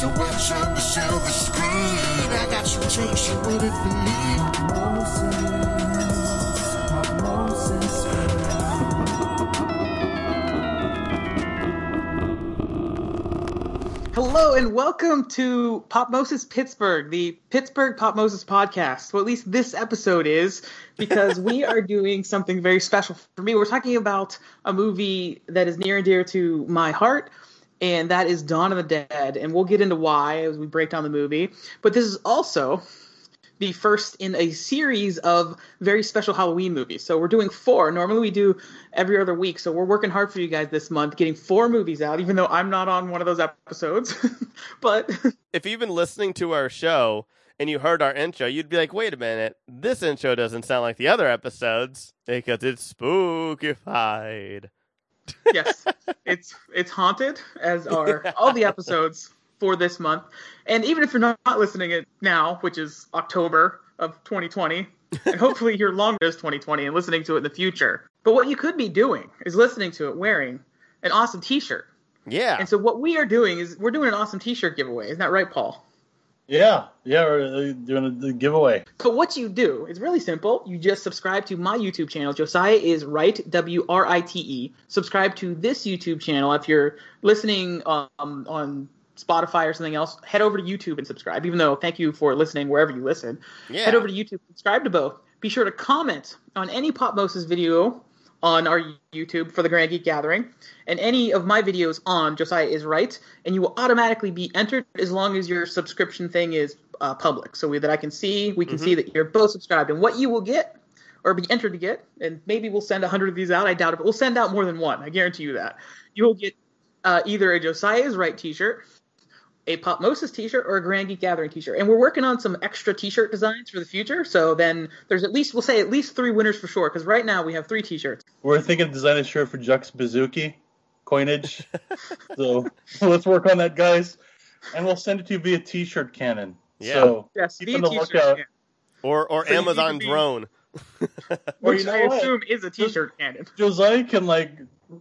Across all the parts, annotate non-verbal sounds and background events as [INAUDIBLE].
So watch on the silver screen. I got some drinks, you would it believe? Hello and welcome to Popmosis Pittsburgh, the Pittsburgh Popmosis podcast. Well, at least this episode is because we [LAUGHS] are doing something very special for me. We're talking about a movie that is near and dear to my heart, and that is Dawn of the Dead. And we'll get into why as we break down the movie. But this is also the first in a series of very special Halloween movies. So we're doing four. Normally we do every other week. So we're working hard for you guys this month, getting four movies out, even though I'm not on one of those episodes. [LAUGHS] but [LAUGHS] if you've been listening to our show and you heard our intro, you'd be like, wait a minute, this intro doesn't sound like the other episodes because it's spookified. [LAUGHS] yes, it's it's haunted as are all the episodes for this month. And even if you're not listening it now, which is October of 2020, and hopefully you're longer as 2020 and listening to it in the future. But what you could be doing is listening to it wearing an awesome T-shirt. Yeah. And so what we are doing is we're doing an awesome T-shirt giveaway. Isn't that right, Paul? Yeah, yeah, we're uh, doing a giveaway. So what you do is really simple. You just subscribe to my YouTube channel. Josiah is right, W R I T E. Subscribe to this YouTube channel if you're listening um, on Spotify or something else, head over to YouTube and subscribe. Even though, thank you for listening wherever you listen. Yeah. Head over to YouTube, subscribe to both. Be sure to comment on any Popmosis video on our YouTube for the Grand Geek Gathering, and any of my videos on Josiah is Right, and you will automatically be entered as long as your subscription thing is uh, public, so we, that I can see, we can Mhm. see that you're both subscribed. And what you will get, or be entered to get, and maybe we'll send a hundred of these out. I doubt it, but we'll send out more than one. I guarantee you that. You will get uh, either a Josiah is Right T-shirt, a Popmosis T-shirt, or a Grand Geek Gathering T-shirt. And we're working on some extra T-shirt designs for the future. So then there's at least we'll say at least three winners for sure. Because right now we have three T-shirts. We're thinking of designing a shirt for Jux Bazuki coinage. [LAUGHS] so let's work on that, guys. And we'll send it to you via T-shirt cannon. Yeah. So Yes, Keep via on the T-shirt. lookout. yeah. Or or So Amazon need to be- drone. Or [LAUGHS] Which you know I assume is a T-shirt cannon. Josiah can like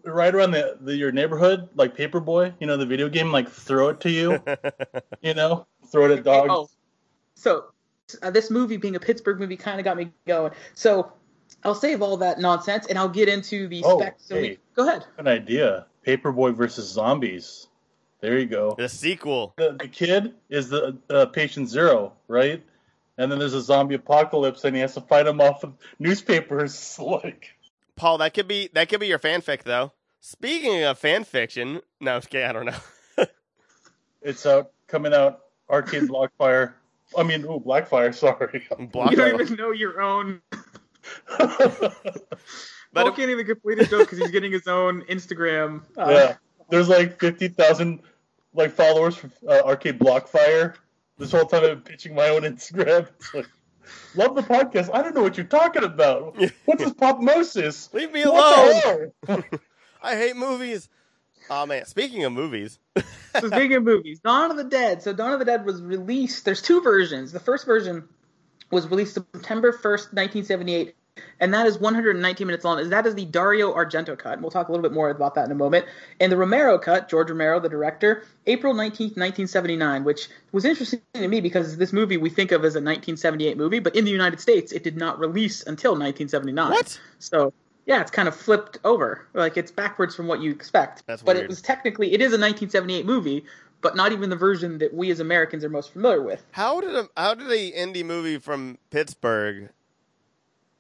ride around the, the your neighborhood like Paperboy, you know, the video game, like throw it to you, [LAUGHS] you know, throw it at dogs. Oh, so uh, this movie being a Pittsburgh movie kind of got me going. So I'll save all that nonsense and I'll get into the Oh, specs. So we- go ahead. An idea. Paperboy versus zombies. There you go. the sequel. The, the kid is the uh, patient zero, right? And then there's a zombie apocalypse, and he has to fight him off of newspapers. [LAUGHS] Like, Paul, that could be that could be your fanfic though. Speaking of fan fiction, no, okay, I don't know. [LAUGHS] it's out, coming out, Arcade Blockfire. I mean, ooh, Blackfire. [LAUGHS] Sorry. Block You don't even know your own. [LAUGHS] But Paul it- can't even complete a joke because he's getting his own Instagram. Uh, yeah, there's like fifty thousand like followers for uh, Arcade Blockfire. This whole time I've been pitching my own Instagram. It's like, love the podcast. I don't know what you're talking about. [LAUGHS] What's this popmosis? Leave me What alone. [LAUGHS] I hate movies. Oh man, speaking of movies, [LAUGHS] so speaking of movies, Dawn of the Dead. So Dawn of the Dead was released. There's two versions. The first version was released September 1st, 1978, and that is 119 minutes long. That is the Dario Argento cut. And we'll talk a little bit more about that in a moment. And the Romero cut, George Romero, the director, April 19th, 1979, which was interesting to me because this movie we think of as a 1978 movie, but in the United States it did not release until 1979. what? So yeah, it's kind of flipped over. Like it's backwards from what you expect. That's but weird. it was technically it is a 1978 movie, but not even the version that we as Americans are most familiar with. How did a how did a indie movie from Pittsburgh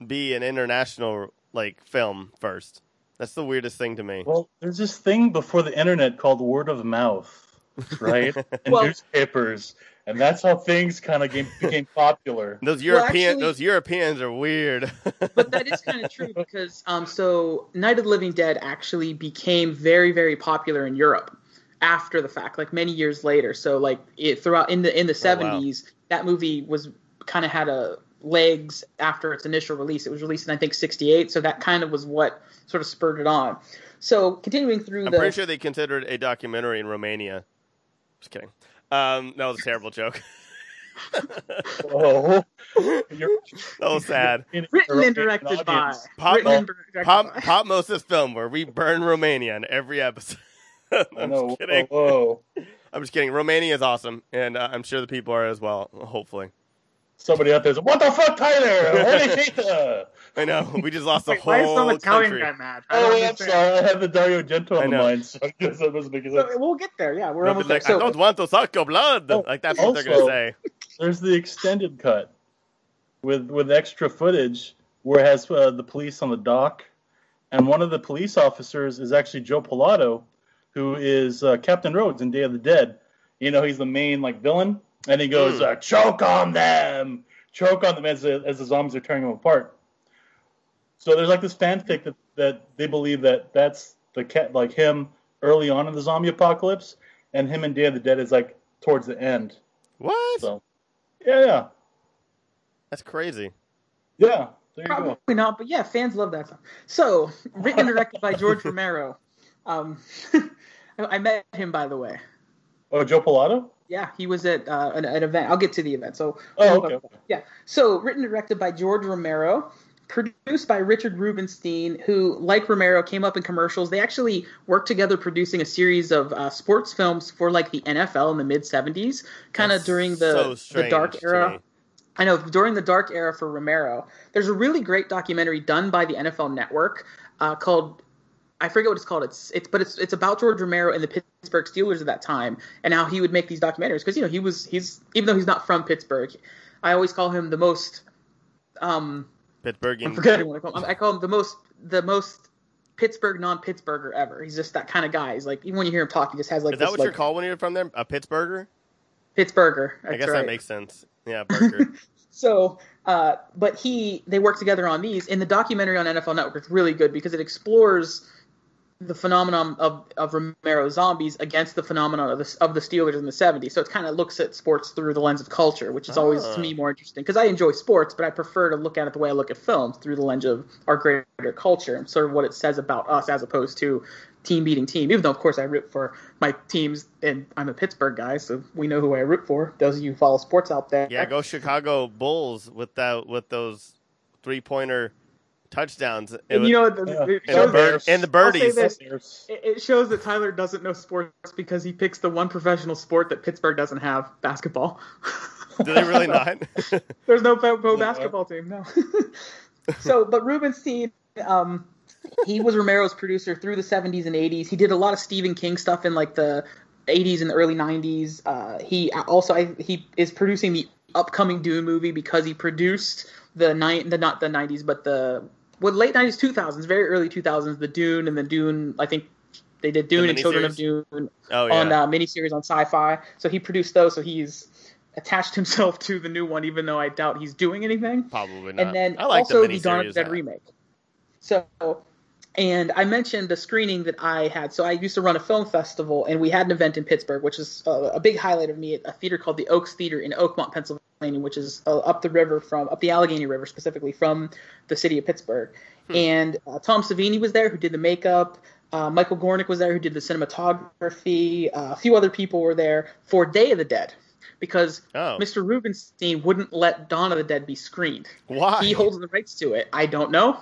be an international like film first? That's the weirdest thing to me. Well, there's this thing before the internet called word of mouth, right? [LAUGHS] and Well- newspapers, and that's how things kind of became popular. [LAUGHS] Those Well, European actually- those Europeans are weird. [LAUGHS] But that is kind of true because um, so Night of the Living Dead actually became very very popular in Europe after the fact, like many years later. So like it throughout in the in the Oh, wow. 70s, that movie was kind of had a legs after its initial release. It was released in I think 68, so that kind of was what sort of spurred it on. So continuing through I'm the pretty sure they considered a documentary in Romania. Just kidding. Um, that was a terrible joke. Oh, [LAUGHS] you're that was sad. written and directed by Pop- written directed Pop by. Popmosis film where we burn Romania in every episode. [LAUGHS] I'm No, just kidding. whoa, whoa. I'm just kidding. Romania is awesome, and uh, I'm sure the people are as well. Hopefully, Somebody out there's what the fuck, Tyler? [LAUGHS] Holy shit! uh." I know we just lost the Like, why is some whole Italian country. guy mad? I don't Oh, I'm sorry. I had the Dario Argento I on the mind, so I guess that doesn't make sense. So we'll get there. Yeah, we're They'll be almost there. like, So, I don't want to suck your blood. Oh, like that's what they're gonna say. There's the extended cut with with extra footage where it has uh, the police on the dock, and one of the police officers is actually Joe Pilato, who is uh, Captain Rhodes in Day of the Dead. You know, he's the main like villain, and he goes, Hmm. uh, "Choke on them, choke on them," as the, as the zombies are tearing them apart. So there's like this fanfic that that they believe that that's the cat like him early on in the zombie apocalypse, and him and Day of the Dead is like towards the end. What? So yeah, yeah. That's crazy. Yeah, there you Probably go. not, but yeah, fans love that song. So, written and directed by George [LAUGHS] Romero. Um, [LAUGHS] I met him, by the way. Oh, Joe Pilato? Yeah, he was at uh, an, an event. I'll get to the event. So, Oh, okay. yeah. So, written and directed by George Romero, produced by Richard Rubinstein, who, like Romero, came up in commercials. They actually worked together producing a series of uh, sports films for like the NFL in the mid '70s, kind of during so the the dark era. I know during the dark era for Romero, there's a really great documentary done by the NFL Network uh, called I forget what it's called. It's it's but it's it's about George Romero and the Pittsburgh Steelers at that time and how he would make these documentaries because you know he was he's even though he's not from Pittsburgh, I always call him the most um Pittsburgh. I'm forgetting what I call him. I call him the most the most Pittsburgh non-Pittsburgher ever. He's just that kind of guy. He's like even when you hear him talk, he just has like Is that this what like you're called when you're from there? A Pittsburgher? Pittsburgher. I guess right. that makes sense. Yeah, [LAUGHS] burger. So, uh, but he they work together on these. And the documentary on NFL Network is really good because it explores the phenomenon of, of Romero zombies against the phenomenon of the, of the Steelers in the 70s. So it kind of looks at sports through the lens of culture, which is always Ah. to me more interesting because I enjoy sports, but I prefer to look at it the way I look at films through the lens of our greater culture and sort of what it says about us as opposed to team beating team. Even though, of course, I root for my teams, and I'm a Pittsburgh guy, so we know who I root for. Those of you who follow sports out there, yeah, go Chicago Bulls with that with those three pointer touchdowns. It And was- you know, the, Yeah. the, it and, the shows, bird, and the I'll say birdies. this. It it shows that Tyler doesn't know sports because he picks the one professional sport that Pittsburgh doesn't have: basketball. Do they really [LAUGHS] not? [LAUGHS] There's no pro, pro basketball team, no. [LAUGHS] so, but Rubinstein, um, he was Romero's producer through the 70s and 80s. He did a lot of Stephen King stuff in like the 80s and the early 90s. Uh, he also I, he is producing the upcoming Dune movie because he produced the nine the not the 90s but the well late 90s 2000s very early 2000s the Dune and the Dune I think they did Dune and Children of? Dune oh yeah. on uh, miniseries on Sci-Fi. So he produced those. So he's attached [LAUGHS] himself to the new one, even though I doubt he's doing anything. Probably not. And then I like also the, the Dawn of the Dead remake. So, and I mentioned the screening that I had. So I used to run a film festival, and we had an event in Pittsburgh, which is a, a big highlight of me at a theater called the Oaks Theater in Oakmont, Pennsylvania, which is uh, up the river from up the Allegheny River specifically from the city of Pittsburgh. And uh, Tom Savini was there, who did the makeup. Uh, Michael Gornick was there, who did the cinematography. Uh, a few other people were there for Day of the Dead, because Oh. Mr. Rubinstein wouldn't let Dawn of the Dead be screened Why? he holds the rights to it. I don't know.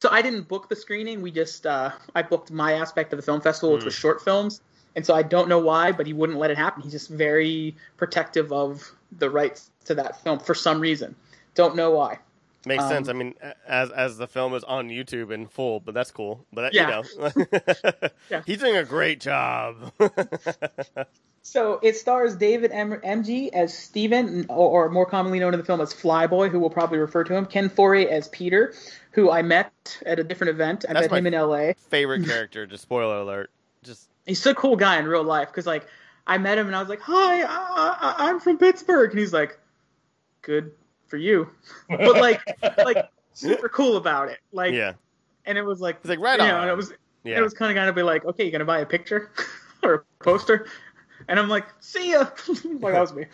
So I didn't book the screening. We just uh, I booked my aspect of the film festival, which was short films, and so I don't know why, but he wouldn't let it happen. He's just very protective of the rights to that film for some reason. Don't know why. Makes Um, sense. I mean, as as the film is on YouTube in full, but that's cool. But Yeah. you know, [LAUGHS] Yeah. [LAUGHS] he's doing a great job. [LAUGHS] So it stars David M- Emge as Steven, or, or more commonly known in the film as Flyboy, who we'll probably refer to him. Ken Foree as Peter, who I met at a different event. I That's met him in L.A. Favorite character. Just spoiler alert. Just he's a cool guy in real life because like I met him and I was like, "Hi, I, I, I'm from Pittsburgh," and he's like, "Good for you," but [LAUGHS] like, like super cool about it. Like, yeah, and it was like, He's like, "Right you know, on." and it was yeah. it was kind of kind of be like, "Okay, you're gonna buy a picture [LAUGHS] or a poster?" And I'm like, "See ya." [LAUGHS] like that was me.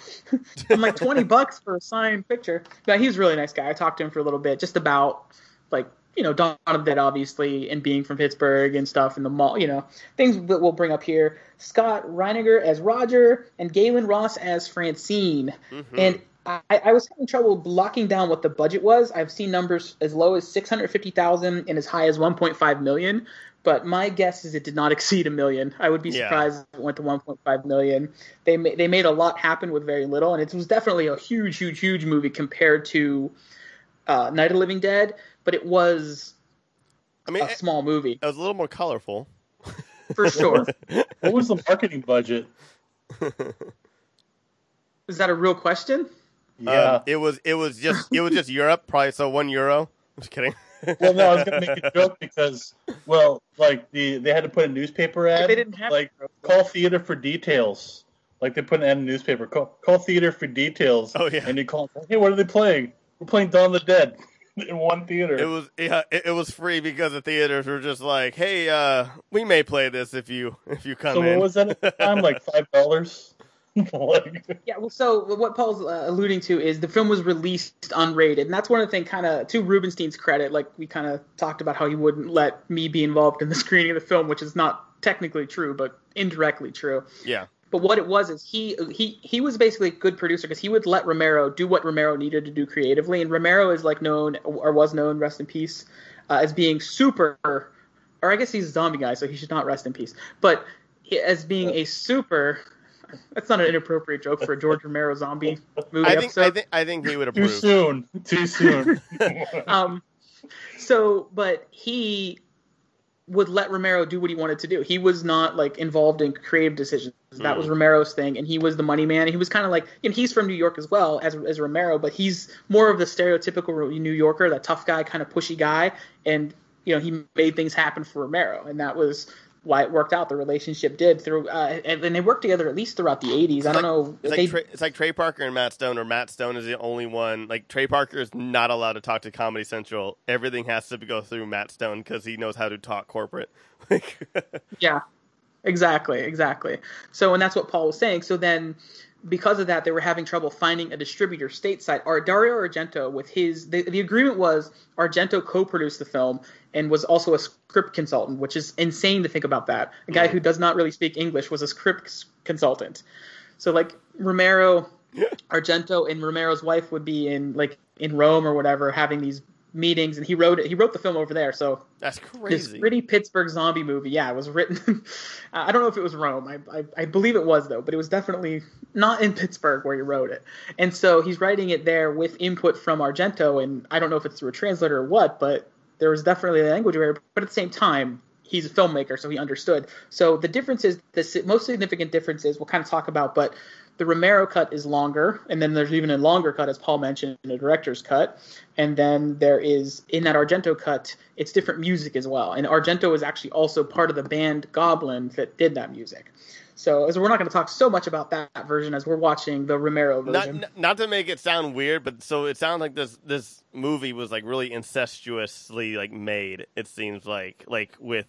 I'm like twenty bucks for a signed picture. But he's a really nice guy. I talked to him for a little bit, just about like you know Dawn of Dead, obviously, and being from Pittsburgh and stuff, and the mall, you know, things that we'll bring up here. Scott Reiniger as Roger and Gaylen Ross as Francine, Mhm. and. I, I was having trouble locking down what the budget was. I've seen numbers as low as six hundred fifty thousand and as high as one point five million. but my guess is it did not [LAUGHS] exceed a million. I would be Yeah. surprised if it went to 1.5 million. They ma- they made a lot happen with very little, and it was definitely a huge, huge, huge movie compared to uh, Night of the Living Dead. But it was I mean, a it, small movie it was a little more colorful. for sure. [LAUGHS] What was the marketing budget? [LAUGHS] is that a real question? Yeah. Um, it was it was just it was just Europe, probably so one euro. I'm just kidding. [LAUGHS] well, no, I was gonna make a [LAUGHS] joke because, well, like the they had to put a newspaper ad. They didn't have like call theater for details. Like they put an ad in the newspaper. Call call theater for details. Oh, yeah. And you call. Hey, what are they playing? We're playing Dawn of the Dead [LAUGHS] in one theater. It was yeah, it, it was free because the theaters were just like, hey, uh, we may play this if you if you come so in. what was that at the time? Like five dollars. [LAUGHS] like, Yeah, well, so what Paul's uh, alluding to is the film was released unrated, and that's one of the things, kind of to Rubinstein's credit. Like we kind of talked about how he wouldn't let me be involved in the [LAUGHS] screening of the film, which is not technically true, but indirectly true. yeah, But what it was is he he he was basically a good producer because he would let Romero do what Romero needed to do creatively, and Romero is like known or was known, rest in peace, uh, as being super, or I guess he's a zombie guy, so he should not rest in peace, but as being a super. That's not an inappropriate joke for a George Romero zombie movie I think episode. I think I think he would approve. too soon. Too soon. [LAUGHS] um, so, but he would let Romero do what he wanted to do. He was not like involved in creative decisions. That was Mm. Romero's thing, and he was the money man. He was kind of like, you know, he's from New York as well as as Romero, but he's more of the stereotypical New Yorker, that tough guy, kind of pushy guy, and you know, he made things happen for Romero, and that was why it worked out. The relationship did through, uh, and, and they worked together at least throughout the '80s. I don't like- know. It's they- like, Trey, it's like Trey Parker and Matt Stone, or Matt Stone is the only one. Like Trey Parker is not allowed to talk to Comedy Central. Everything has to go through Matt Stone because he knows how to talk corporate. [LAUGHS] [LAUGHS] Yeah, exactly, exactly. So, and that's what Paul was saying. So then, because of that, they were having trouble finding a distributor stateside. Our Dario Argento, with his, the, the agreement was Argento co-produced the film and was also a script consultant, which is insane to think about that. A guy mm. who does not really speak English was a script consultant. So, like Romero, Argento, and Romero's wife would be in like in Rome or whatever, having these meetings, and he wrote it. He wrote the film over there. So that's crazy. this gritty Pittsburgh zombie movie. Yeah, it was written. [LAUGHS] I don't know if it was Rome. I, I I believe it was though, but it was definitely not in Pittsburgh where he wrote it. And so he's writing it there with input from Argento, and I don't know if it's through a translator or what, but there was definitely a language barrier. But at the same time, he's a filmmaker, so he understood. So the difference is the most significant difference is we'll kind of talk about, but the Romero cut is longer, and then there's even a longer cut, as Paul mentioned, in the director's cut. And then there is in that Argento cut, it's different music as well. And Argento is actually also part of the band Goblin that did that music. So as we're not going to talk so much about that version as we're watching the Romero version. n- not to make it sound weird, but so it sounds like this this movie was like really incestuously like made. It seems like like with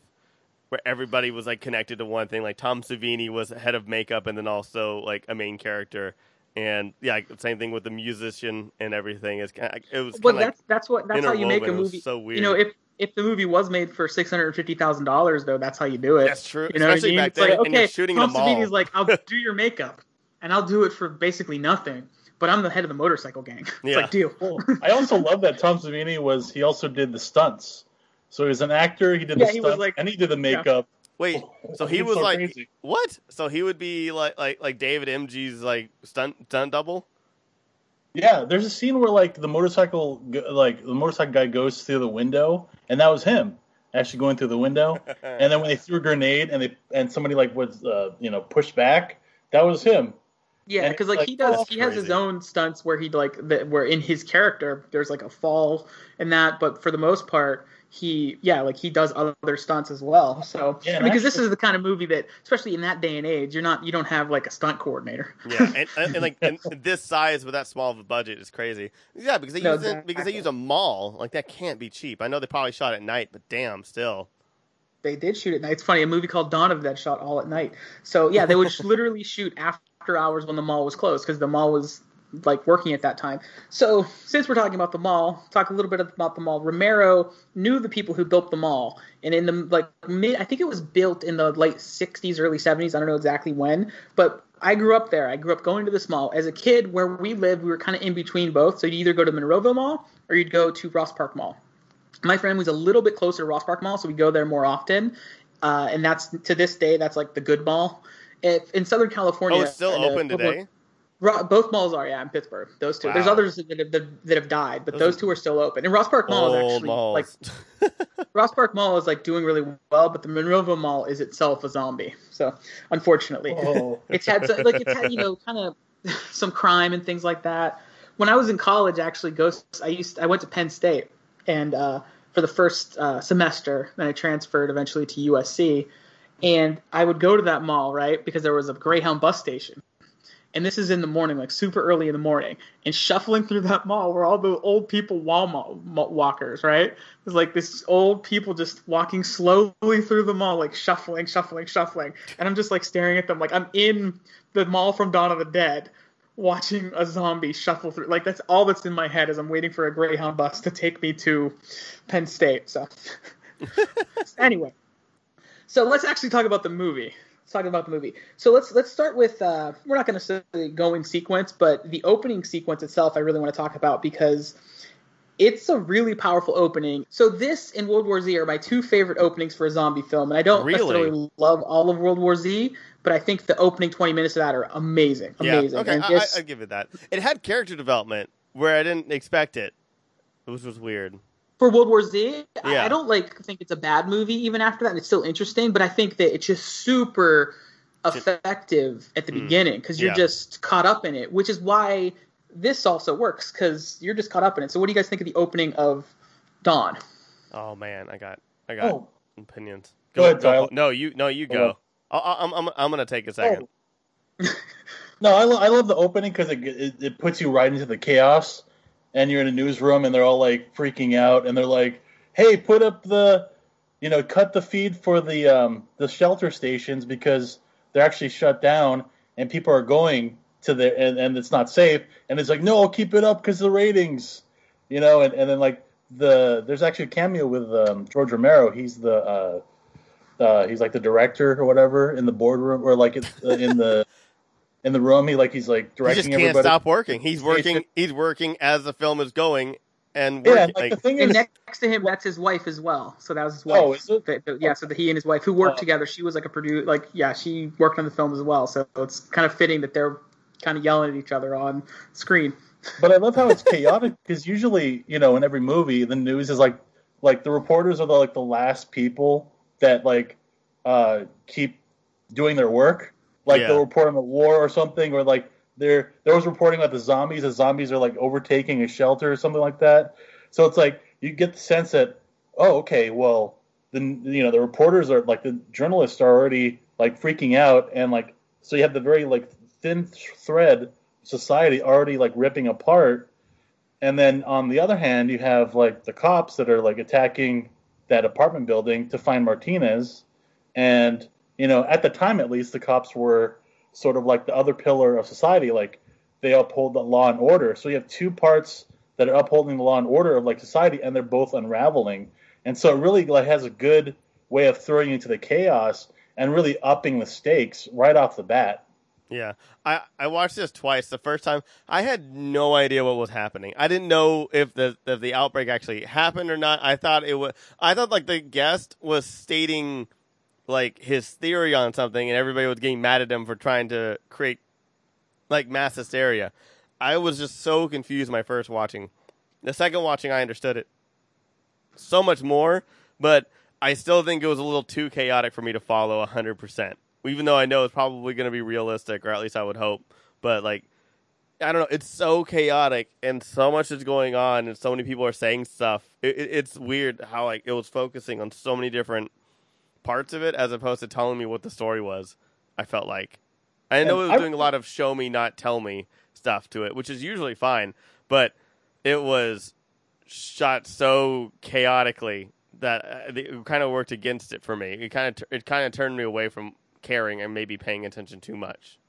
where everybody was like connected to one thing. Like Tom Savini was head of makeup and then also like a main character. And yeah, same thing with the musician and everything. It's kind of, it was kind of like that's that's what that's how you make a interwoven. It was movie. so weird. You know, if if the movie was made for six hundred fifty thousand dollars, though, that's how you do it. That's true, You know especially what I mean? back It's like, then, and okay, you're shooting Tom in a mall. Savini's like, I'll [LAUGHS] do your makeup, and I'll do it for basically nothing. But I'm the head of the motorcycle gang. [LAUGHS] It's Yeah. like deal. Well, I also love that Tom Savini was he also did the stunts. So he was an actor. He did Yeah, the he stunts was like- and he did the makeup. Wait, oh, so he was so like crazy. what? So he would be like like like David Emge's like stunt stunt double? Yeah, there's a scene where like the motorcycle, like the motorcycle guy goes through the window, and that was him actually going through the window. [LAUGHS] and then when they threw a grenade and they and somebody like was uh, you know pushed back, that was him. Yeah, because like, like, he does, he has his own stunts where he like that where in his character there's like a fall and that, but for the most part he yeah like he does other stunts as well. So Yeah, because this is the kind of movie that especially in that day and age you're not you don't have like a stunt coordinator. Yeah, and, [LAUGHS] and, and like and this size with that small of a budget is crazy. Yeah, because they No, use it, because they use a mall like that can't be cheap. I know they probably shot at night, but damn, still. They did shoot at night. It's funny a movie called Dawn of that shot all at night. So yeah, they would [LAUGHS] literally shoot after hours when the mall was closed because the mall was like working at that time. So since we're talking about the mall, talk a little bit about the mall. Romero knew the people who built the mall, and in the like mid, I think it was built in the late '60s, early '70s. I don't know exactly when, but I grew up there. I grew up going to this mall as a kid. Where we lived, we were kind of in between both. So you either go to Monroeville Mall or you'd go to Ross Park Mall. My family's a little bit closer to Ross Park Mall, so we go there more often. Uh, and that's to this day, that's like the good mall. If, in Southern California, Oh, it's still open today. Both malls are, yeah, in Pittsburgh. Those two. There's others that have, that have died, but Those those, two are still open. And Ross Park Mall is actually malls. like [LAUGHS] Ross Park Mall is like doing really well, but the Monroeville Mall is itself a zombie. So unfortunately, Oh. [LAUGHS] it's had so- like it's had you know kind of [LAUGHS] some crime and things like that. When I was in college, actually, ghosts. I used I went to Penn State, and uh, for the first uh, semester, then I transferred eventually to USC, and I would go to that mall right because there was a Greyhound bus station. And this is in the morning, like super early in the morning. And shuffling through that mall where all the old people Walmart walkers, right? It's like this old people just walking slowly through the mall, like shuffling, shuffling, shuffling. And I'm just like staring at them, like I'm in the mall from Dawn of the Dead, watching a zombie shuffle through. Like that's all that's in my head as I'm waiting for a Greyhound bus to take me to Penn State. So [LAUGHS] anyway, so let's actually talk about the movie. Let's talk about the movie. So let's let's start with. Uh, we're not going to go in sequence, but the opening sequence itself, I really want to talk about because it's a really powerful opening. So this and World War Z are my two favorite openings for a zombie film, and I don't Really? necessarily love all of World War Z, but I think the opening twenty minutes of that are amazing, Yeah. Okay. And I, I, give it that. It had character development where I didn't expect it. Which was weird. For World War Z, I, Yeah. I don't like think it's a bad movie even after that, and it's still interesting. But I think that it's just super effective at the Mm. beginning because you're Yeah. just caught up in it, which is why this also works because you're just caught up in it. So, what do you guys think of the opening of Dawn? Oh man, I got I got Oh, opinions. Go ahead, Tyler. No, you no you Go go. ahead. I'll, I'm I'm I'm gonna take a second. [LAUGHS] no, I, lo- I love the opening because it, it it puts you right into the chaos, and you're in a newsroom and they're all like freaking out, and they're like, "Hey, put up the, you know, cut the feed for the um the shelter stations because they're actually shut down and people are going to the and, and it's not safe." And it's like, "No, keep it up because the ratings," you know, and, and then like the there's actually a cameo with um, George Romero. He's the uh, uh, he's like the director or whatever in the boardroom or like in the in the room. He like he's like He directing just can't everybody. stop working. He's working. He's working as the film is going, and Yeah, working. like, the thing And is, next to him, that's his wife as well. So that was his wife. Oh, is it? The- the- yeah, so the, he and his wife who worked Oh. together. She was like a producer. Like, yeah, she worked on the film as well. So it's kind of fitting that they're kind of yelling at each other on screen. but I love how it's chaotic because usually, you know, in every movie, the news is like like the reporters are the, like the last people that like uh, keep doing their work. Like Yeah. they'll report on the war or something, or like there there was reporting about the zombies. The zombies are like overtaking a shelter or something like that. So it's like you get the sense that oh, okay, well, then you know the reporters are like the journalists are already like freaking out, and like so you have the very like thin thread society already like ripping apart. And then on the other hand, you have like the cops that are like attacking that apartment building to find Martinez. And, you know, at the time at least, the cops were sort of like the other pillar of society. Like they uphold the law and order. So you have two parts that are upholding the law and order of like society, and they're both unraveling. And so it really like has a good way of throwing you into the chaos and really upping the stakes right off the bat. Yeah, I I watched this twice. The first time, I had no idea what was happening. I didn't know if the if the outbreak actually happened or not. I thought it was. I thought like the guest was stating like his theory on something, and everybody was getting mad at him for trying to create like mass hysteria. I was just so confused my first watching. The second watching, I understood it so much more, but I still think it was a little too chaotic for me to follow hundred percent. Even though I know it's probably going to be realistic, or at least I would hope. But like, I don't know. It's so chaotic, and so much is going on, and so many people are saying stuff. It, it, it's weird how like it was focusing on so many different parts of it, as opposed to telling me what the story was. I felt like I know it was I- doing a lot of show me, not tell me stuff to it, which is usually fine. But it was shot so chaotically that uh, it kind of worked against it for me. It kind of it kind of turned me away from caring and maybe paying attention too much.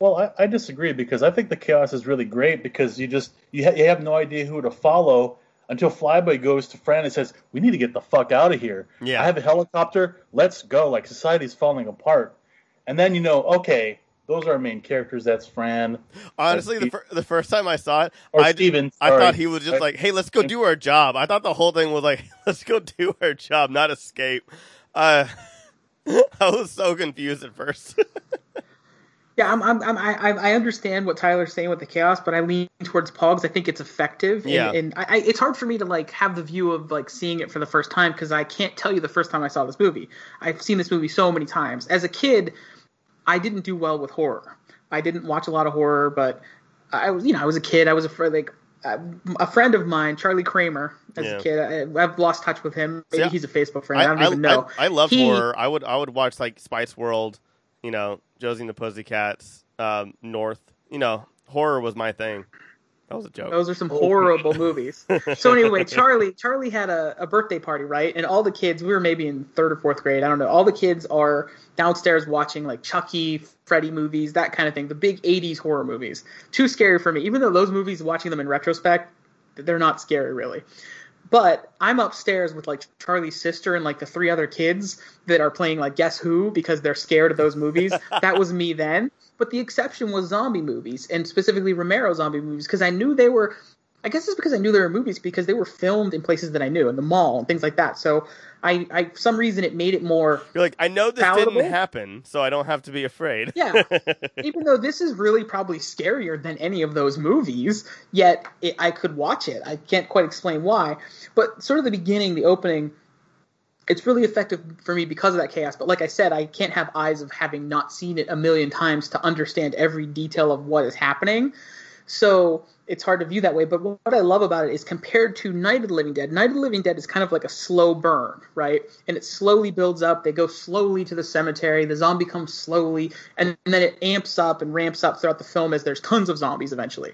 Well, I, I disagree because I think the chaos is really great because you just you, ha- you have no idea who to follow until Flyboy goes to Fran and says, "We need to get the fuck out of here. Yeah. I have a helicopter. Let's go." Like society's falling apart, and then you know, okay, those are our main characters. That's Fran Honestly, the, fir- the first time I saw it, or I, Steven. I thought he was just like, "Hey, let's go do our job." I thought the whole thing was like, [LAUGHS] "Let's go do our job, not escape." Uh, [LAUGHS] I was so confused at first. [LAUGHS] Yeah, I'm, I'm, I'm, I, I understand what Tyler's saying with the chaos, but I lean towards because I think it's effective. And, Yeah. and I, I, it's hard for me to like have the view of like seeing it for the first time because I can't tell you the first time I saw this movie. I've seen this movie so many times. As a kid, I didn't do well with horror. I didn't watch a lot of horror, but I was, you know, I was a kid. I was afraid like. A friend of mine, Charlie Kramer, as Yeah. a kid, I, I've lost touch with him. Maybe Yeah. he's a Facebook friend. I, I, don't I, even know. I, I love He- horror. I would I would watch like Spice World, you know, Josie and the Pussycats, um, North. You know, horror was my thing. That was a joke. Those are some horrible movies. [LAUGHS] So anyway, Charlie Charlie had a, a birthday party, right? And all the kids, we were maybe in third or fourth grade, I don't know. All the kids are downstairs watching like Chucky, Freddy movies, that kind of thing, the big 80s horror movies. Too scary for me. Even though those movies, watching them in retrospect, they're not scary really. But I'm upstairs with like Charlie's sister and like the three other kids that are playing like Guess Who because they're scared of those movies. [LAUGHS] that was me then. But the exception was zombie movies and specifically Romero zombie movies because I knew they were. I guess it's because I knew they were movies because they were filmed in places that I knew, in the mall and things like that. So I, I for some reason, it made it more You're like, I know this Palatable? didn't happen, so I don't have to be afraid. yeah. [LAUGHS] Even though this is really probably scarier than any of those movies, yet it, I could watch it. I can't quite explain why. But sort of the beginning, the opening, it's really effective for me because of that chaos. But like I said, I can't have eyes of having not seen it a million times to understand every detail of what is happening. So it's hard to view that way. But what I love about it is compared to Night of the Living Dead, Night of the Living Dead is kind of like a slow burn, right? And it slowly builds up. They go slowly to the cemetery. The zombie comes slowly, and then it amps up and ramps up throughout the film as there's tons of zombies eventually.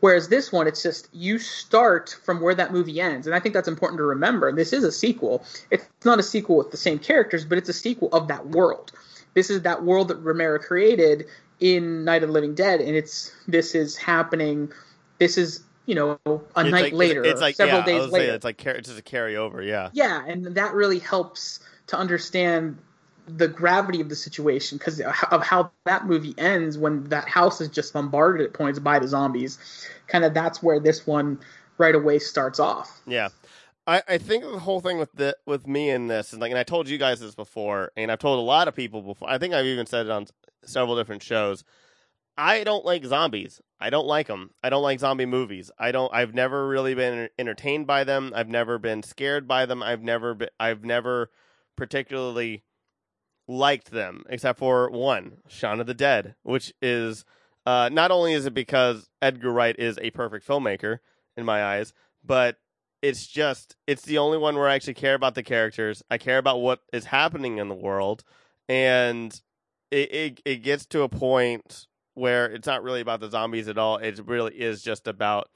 Whereas this one, it's just you start from where that movie ends, and I think that's important to remember. This is a sequel. It's not a sequel with the same characters, but it's a sequel of that world. This is that world that Romero created in Night of the Living Dead, and it's this is happening. This is you know a It's night like, later, It's like several yeah, days later. It's like it's just a carryover. Yeah. Yeah, and that really helps to understand the gravity of the situation because of how that movie ends when that house is just bombarded at points by the zombies. Kind of that's where this one right away starts off. Yeah. I, I think the whole thing with the with me in this and like and I told you guys this before and I've told a lot of people before. I think I've even said it on several different shows. I don't like zombies. I don't like them. I don't like zombie movies. I don't I've never really been entertained by them. I've never been scared by them. I've never been, I've never particularly liked them except for one, Shaun of the Dead, which is uh, not only is it because Edgar Wright is a perfect filmmaker in my eyes, but it's just it's the only one where I actually care about the characters. I care about what is happening in the world, and it it, it gets to a point where it's not really about the zombies at all. It really is just about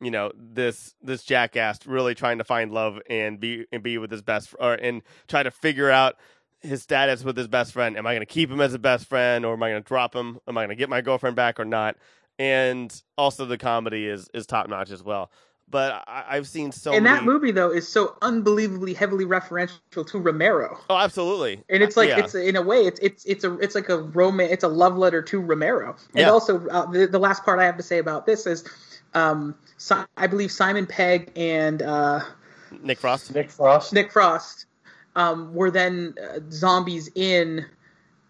you know this this jackass really trying to find love and be and be with his best or and try to figure out his status with his best friend. Am I going to keep him as a best friend, or am I going to drop him? Am I going to get my girlfriend back or not? And also, the comedy is is top notch as well. But I, I've seen so and many. that movie though is so unbelievably heavily referential to Romero. oh, absolutely. And it's like Yeah. it's in a way it's it's it's a it's like a romance it's a love letter to Romero. And Yeah. also uh, the, the last part I have to say about this is um Si- I believe Simon Pegg and uh Nick Frost. Nick Frost. Nick Frost um, were then uh, zombies in.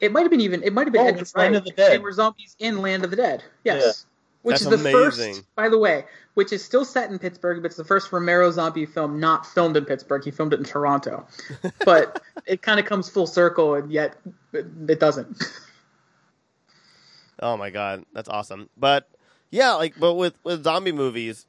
It might have been even. It might have been Oh, Edgar Land Wright. of the Dead. They were zombies in Land of the Dead. Yes. Which That's is the amazing. first, by the way, which is still set in Pittsburgh, but it's the first Romero zombie film not filmed in Pittsburgh. He filmed it in Toronto. [LAUGHS] But it kind of comes full circle, and yet it, doesn't. Oh my god, that's awesome. But yeah, like but with with zombie movies,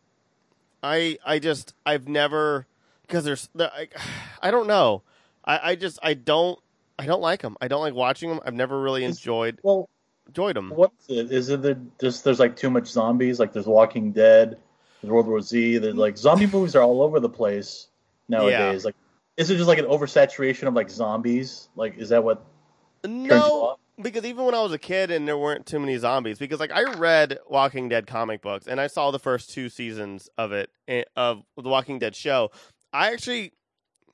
I I just I've never because there's there, I, [SIGHS] I don't know. I I just I don't I don't like them. I don't like watching them. I've never really enjoyed Well, enjoyed them. what is it? Is it the, just there's like too much zombies? Like there's Walking Dead, there's World War Z. There's like zombie [LAUGHS] movies are all over the place nowadays. Like, is it just like an oversaturation of like zombies? Like, is that what No, because even when I was a kid and there weren't too many zombies, because like I read Walking Dead comic books and I saw the first two seasons of it eh, of the Walking Dead show. I actually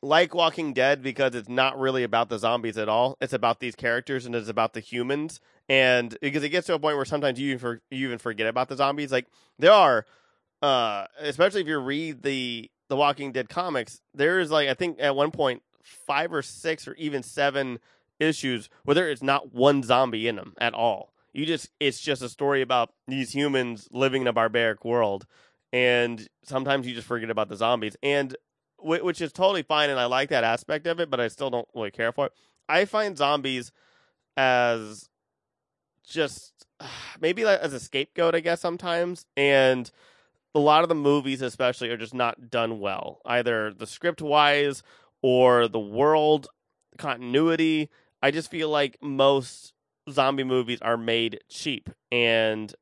like Walking Dead because it's not really about the zombies at all. It's about these characters and it's about the humans. And because it gets to a point where sometimes you even for, you even forget about the zombies. Like there are, uh, especially if you read the the Walking Dead comics, there is like I think at one point five or six or even seven issues where there is not one zombie in them at all. You just it's just a story about these humans living in a barbaric world, and sometimes you just forget about the zombies, and which is totally fine, and I like that aspect of it, but I still don't really care for it. I find zombies as just [SIGHS] maybe like as a scapegoat, I guess sometimes, and a lot of the movies, especially, are just not done well, either the script wise or the world continuity. I just feel like most zombie movies are made cheap, and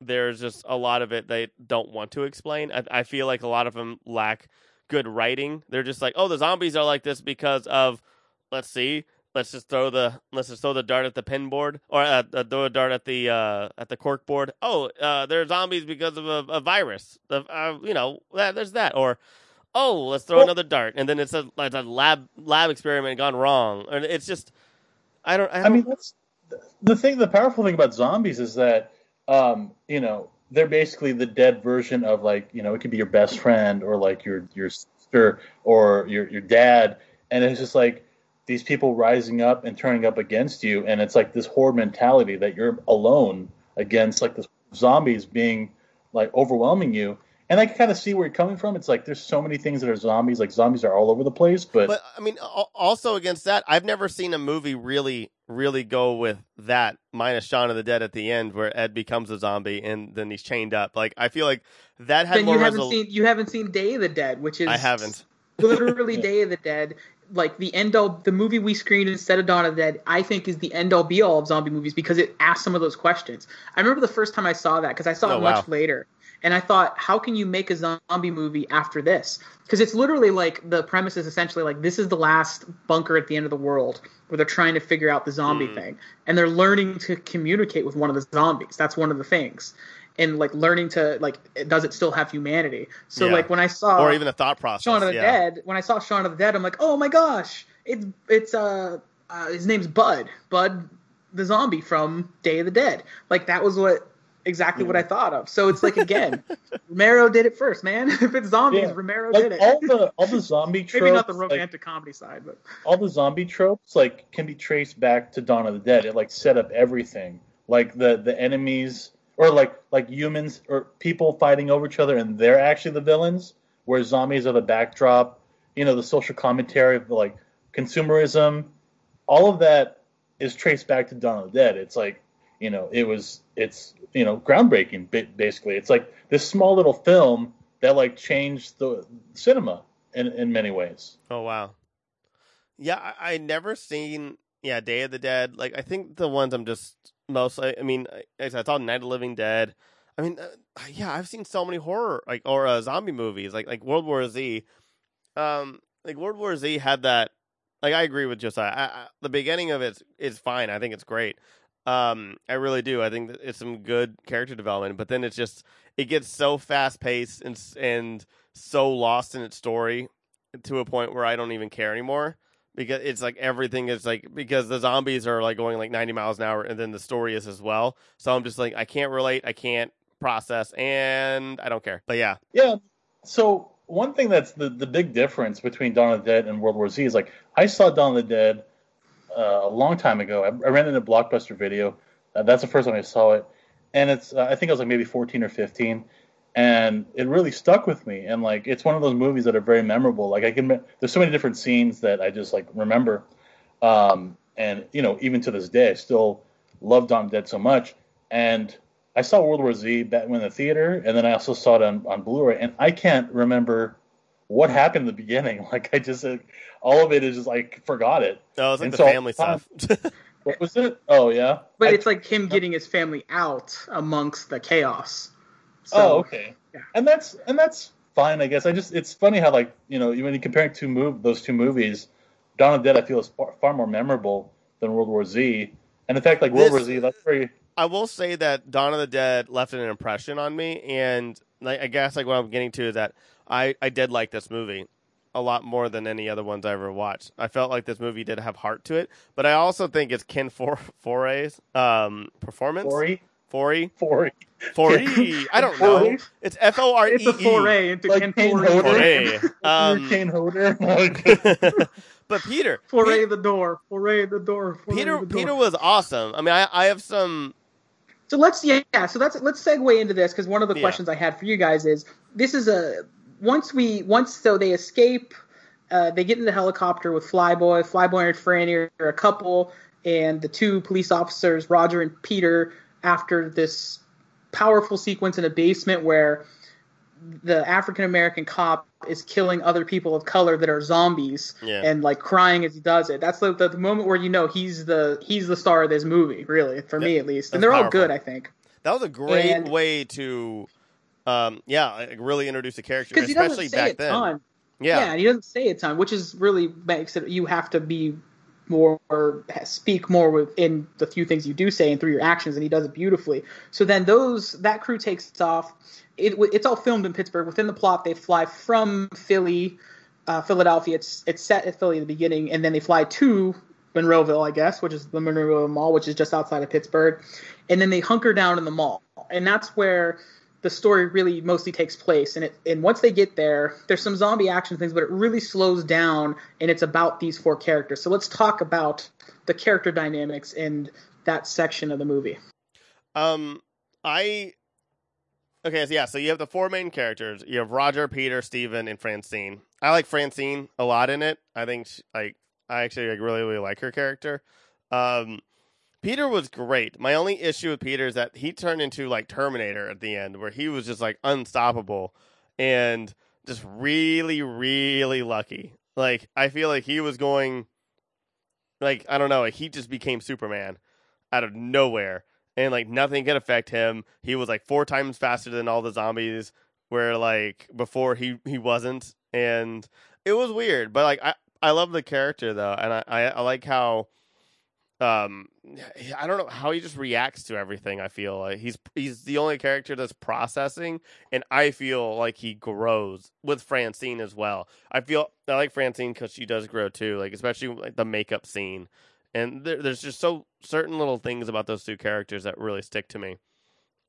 there's just a lot of it they don't want to explain. I, I feel like a lot of them lack good writing. They're just like, oh, the zombies are like this because of, let's see, let's just throw the let's just throw the dart at the pin board or uh, throw a dart at the uh, at the cork board. Oh, uh, they're zombies because of a, a virus. The, uh, you know, that, there's that. Or oh, let's throw well, another dart, and then it's a, it's a lab lab experiment gone wrong. And it's just, I don't. I, don't, I mean, that's the thing. The powerful thing about zombies is that, um, you know, they're basically the dead version of like, you know, it could be your best friend or like your your sister or your your dad, and it's just like these people rising up and turning up against you, and it's like this horde mentality that you're alone against like the zombies being like overwhelming you. And I can kind of see where you're coming from. It's like there's so many things that are zombies. Like zombies are all over the place. But, but I mean, also against that, I've never seen a movie really, really go with that. Minus Shaun of the Dead at the end, where Ed becomes a zombie and then he's chained up. Like I feel like that had then more. You haven't resol- seen you haven't seen Day of the Dead, which is I haven't literally [LAUGHS] Day of the Dead like the end all the movie we screened instead of Dawn of the Dead, I think is the end all be all of zombie movies because it asks some of those questions. I remember the first time I saw that because I saw oh, it much wow. later, and I thought, how can you make a zombie movie after this? Because it's literally like the premise is essentially like this is the last bunker at the end of the world where they're trying to figure out the zombie Mm. thing, and they're learning to communicate with one of the zombies. That's one of the things. And like learning to like, does it still have humanity? So Yeah. like when I saw or even the thought process. Shaun of the yeah. Dead, when I saw Shaun of the Dead, I'm like, oh my gosh, it's it's uh, uh his name's Bud, Bud the zombie from Day of the Dead. Like that was what exactly what I thought of. So it's like again, [LAUGHS] Romero did it first, man. [LAUGHS] if it's zombies, Yeah. Romero like did it. all the [LAUGHS] all the zombie tropes, Maybe not the like, romantic comedy side, but all the zombie tropes like can be traced back to Dawn of the Dead. It like set up everything, like the the enemies or like like humans or people fighting over each other, and they're actually the villains, where zombies are the backdrop. You know, the social commentary of like consumerism, all of that is traced back to Dawn of the Dead. It's like you know, it was it's you know groundbreaking. Basically, it's like this small little film that like changed the cinema in in many ways. Oh wow. Yeah, I, I never seen yeah Day of the Dead. Like I think the ones I'm just most. I, I mean, I, I saw Night of the Living Dead. I mean, uh, yeah, I've seen so many horror like or uh, zombie movies like like World War Z. Um, like World War Z had that. Like I agree with Josiah. I, I, the beginning of it is fine. I think it's great. Um, I really do. I think it's some good character development, but then it's just it gets so fast paced and and so lost in its story to a point where I don't even care anymore because it's like everything is like because the zombies are like going like 90 miles an hour and then the story is as well. So I'm just like I can't relate, I can't process and I don't care. But yeah. Yeah. So one thing that's the, the big difference between Dawn of the Dead and World War Z is like I saw Dawn of the Dead uh, a long time ago. I, I ran into Blockbuster Video. Uh, that's the first time I saw it, and it's uh, I think I was like maybe 14 or 15, and it really stuck with me. And like it's one of those movies that are very memorable. Like I can there's so many different scenes that I just like remember, um, and you know even to this day I still love Dawn Dead so much. And I saw World War Z back in the theater, and then I also saw it on, on Blu-ray, and I can't remember what happened in the beginning. [LAUGHS] Like I just, uh, all of it is just like forgot it. Oh, it's like And the so- family stuff. [LAUGHS] What was it? Oh yeah. but I- it's like him getting his family out amongst the chaos. So, oh okay. yeah. And that's and that's fine, I guess. I just it's funny how like you know when you compare two move those two movies, Dawn of the Dead I feel is far, far more memorable than World War Z. And in fact, like World This- War Z, that's very I will say that Dawn of the Dead left an impression on me, and like I guess like what I'm getting to is that I I did like this movie. a lot more than any other ones I ever watched. I felt like this movie did have heart to it, but I also think it's Ken For- Foray's um, performance. Forey, Forey, Forey, Forey. I don't know. It's F O R E It's a foray into Like Ken Kane Foray. Hodder. Foray. Um, Kane Hodder. [LAUGHS] but Peter, Foray the door. Foray the door. Foray Peter, the door. Peter was awesome. I mean, I, I have some. So let's yeah, yeah. So that's let's segue into this because one of the Yeah. questions I had for you guys is this is a once we once so they escape, uh, they get in the helicopter with Flyboy. Flyboy and Franny are a couple, and the two police officers, Roger and Peter, after this powerful sequence in a basement where the African American cop is killing other people of color that are zombies Yeah. and like crying as he does it. That's the, the, the moment where you know he's the he's the star of this movie, really, for me at least. And they're all good, I think. That was a great And- way to, um, yeah, really introduce the character, especially doesn't say back then. ton. Yeah. and he doesn't say a ton, which is really makes it you have to be more or speak more within the few things you do say and through your actions, and he does it beautifully. So then those that crew takes off. It, it's all filmed in Pittsburgh. Within the plot, they fly from Philly, uh, Philadelphia. It's it's set at Philly at the beginning, and then they fly to Monroeville, I guess, which is the Monroeville Mall, which is just outside of Pittsburgh, and then they hunker down in the mall, and that's where the story really mostly takes place. And it and once they get there, there's some zombie action things, but it really slows down, and it's about these four characters. So let's talk about the character dynamics in that section of the movie. Um, I okay, so yeah, so you have the four main characters. You have Roger, Peter, Steven, and Francine. I like Francine a lot in it. I think she, like I actually like really really like her character. Um, Peter was great. My only issue with Peter is that he turned into like Terminator at the end, where he was just like unstoppable and just really really lucky. Like I feel like he was going, like I don't know, like he just became Superman out of nowhere and like nothing could affect him. He was like four times faster than all the zombies where like before he he wasn't and it was weird, but like I I love the character though and I I, I like how um I don't know how he just reacts to everything. I feel like he's he's the only character that's processing, and I feel like he grows with Francine as well. I feel I like Francine because she does grow too, like especially like the makeup scene, and there, there's just so certain little things about those two characters that really stick to me,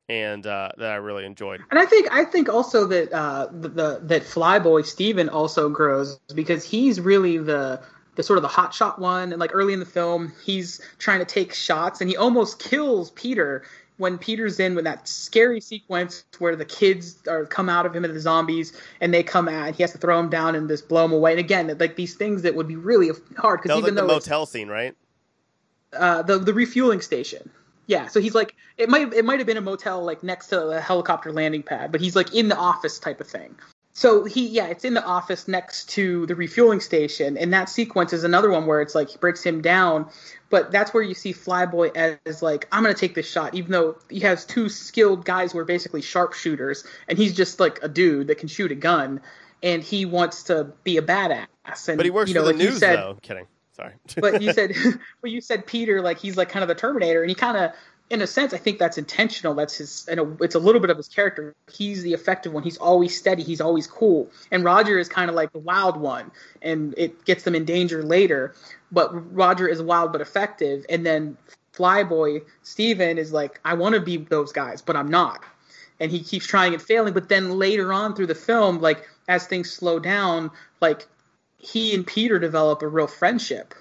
and uh, that I really enjoyed. And I think I think also that uh, the, the that Flyboy Steven also grows because he's really the the sort of the hot shot one. And like early in the film, he's trying to take shots and he almost kills Peter when Peter's in with that scary sequence where the kids are come out of him and the zombies and they come at he has to throw them down and just blow them away. And again, like these things that would be really hard because even like the motel scene, right? uh, the the refueling station. Yeah, so he's like it might it might have been a motel like next to a helicopter landing pad, but he's like in the office type of thing. So he yeah, it's in the office next to the refueling station, and that sequence is another one where it's like he breaks him down, but that's where you see Flyboy as like I'm gonna take this shot, even though he has two skilled guys who are basically sharpshooters, and he's just like a dude that can shoot a gun, and he wants to be a badass. And But he works you know, for the like news, said, though. Kidding. Sorry. but you [LAUGHS] said [LAUGHS] well you said peter like he's like kind of the terminator and he kind of in a sense i think that's intentional. That's his it's a little bit of his character. He's the effective one. He's always steady. He's always cool. And roger is kind of like the wild one and it gets them in danger later. But roger is wild but effective and then flyboy steven is like i want to be those guys but i'm not. And he keeps trying and failing but then later on through the film like as things slow down like he and Peter develop a real friendship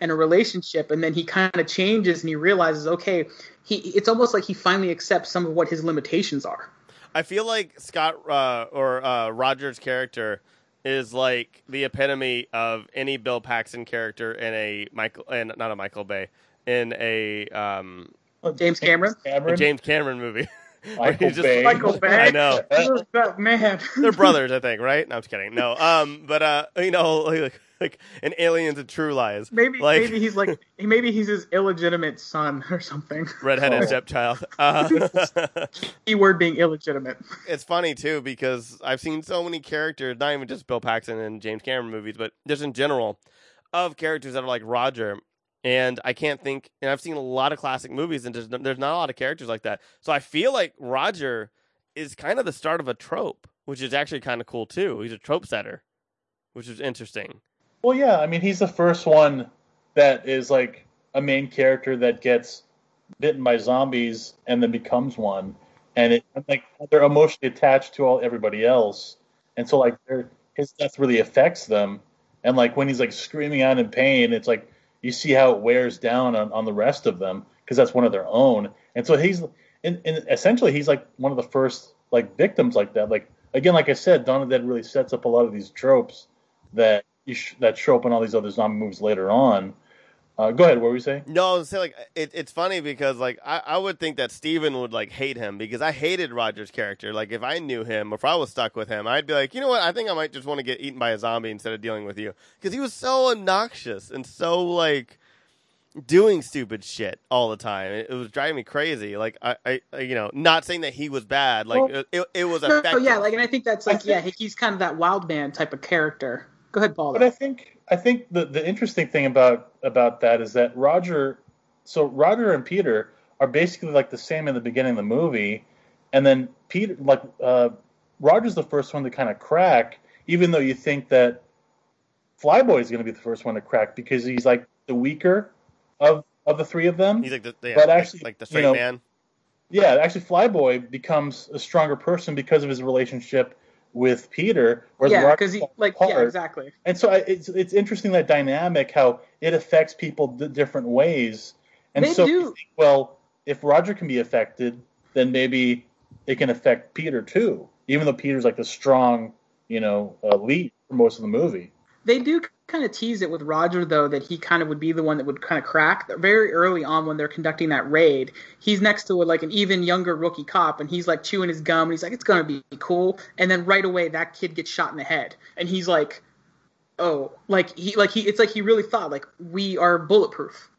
and a relationship and then he kind of changes and he realizes okay he it's almost like he finally accepts some of what his limitations are I feel like Scott uh, or uh, Rogers' character is like the epitome of any Bill Paxton character in a Michael and not a Michael Bay in a um, James Cameron? a Cameron. James Cameron movie. [LAUGHS] Where Michael just- Bay. Michael Bay. I know [LAUGHS] But, man they're brothers, I think, right? No, I'm just kidding. No, um, but uh, you know, [LAUGHS] like like an Aliens and True Lies, maybe like maybe he's like [LAUGHS] maybe he's his illegitimate son or something redheaded Oh. stepchild. Uh, keyword being illegitimate it's funny too because I've seen so many characters, not even just Bill Paxton and James Cameron movies, but just in general, of characters that are like Roger. And I can't think, and I've seen a lot of classic movies, and there's, there's not a lot of characters like that. So I feel like Roger is kind of the start of a trope, which is actually kind of cool too. He's a trope setter. which is interesting. Well, yeah, I mean, he's the first one that is like a main character that gets bitten by zombies and then becomes one, and it like they're emotionally attached to all everybody else, and so like his death really affects them, and like when he's like screaming out in pain, it's like you see how it wears down on, on the rest of them because that's one of their own, and so he's in, in essentially he's like one of the first like victims like that. Like again, like I said, Dawn of the Dead really sets up a lot of these tropes that you sh- that show up in all these other zombie movies later on. Uh, go ahead. What were you saying? No, I was saying like it, it's funny because like I, I would think that Steven would like hate him because I hated Roger's character. Like if I knew him, if I was stuck with him, I'd be like, you know what? I think I might just want to get eaten by a zombie instead of dealing with you because he was so obnoxious and so like doing stupid shit all the time. It, it was driving me crazy. Like I, I, I- you know, not saying that he was bad. Like Well- it, it, it was No, effective. yeah, like, and I think that's like, I yeah, think- he's kind of that wild man type of character. Go ahead, Paul. But I think I think the the interesting thing about about that is that Roger, so Roger and Peter are basically like the same in the beginning of the movie, and then Peter like uh, Roger's the first one to kind of crack, even though you think that Flyboy is going to be the first one to crack because he's like the weaker of of the three of them. he's like the, yeah, But like- actually, like the you straight know, man. Yeah, actually, Flyboy becomes a stronger person because of his relationship with Peter. Yeah, because he like yeah, exactly. And so I, it's it's interesting that dynamic how it affects people d- different ways. And They so do. think, well, if Roger can be affected, then maybe it can affect Peter too. Even though Peter's like the strong, you know, uh, lead for most of the movie. They do kind of tease it with Roger though that he kind of would be the one that would kind of crack very early on when they're conducting that raid. He's next to like an even younger rookie cop and he's like chewing his gum and he's like it's gonna be cool and then right away that kid gets shot in the head and he's like oh like he like he it's like he really thought like we are bulletproof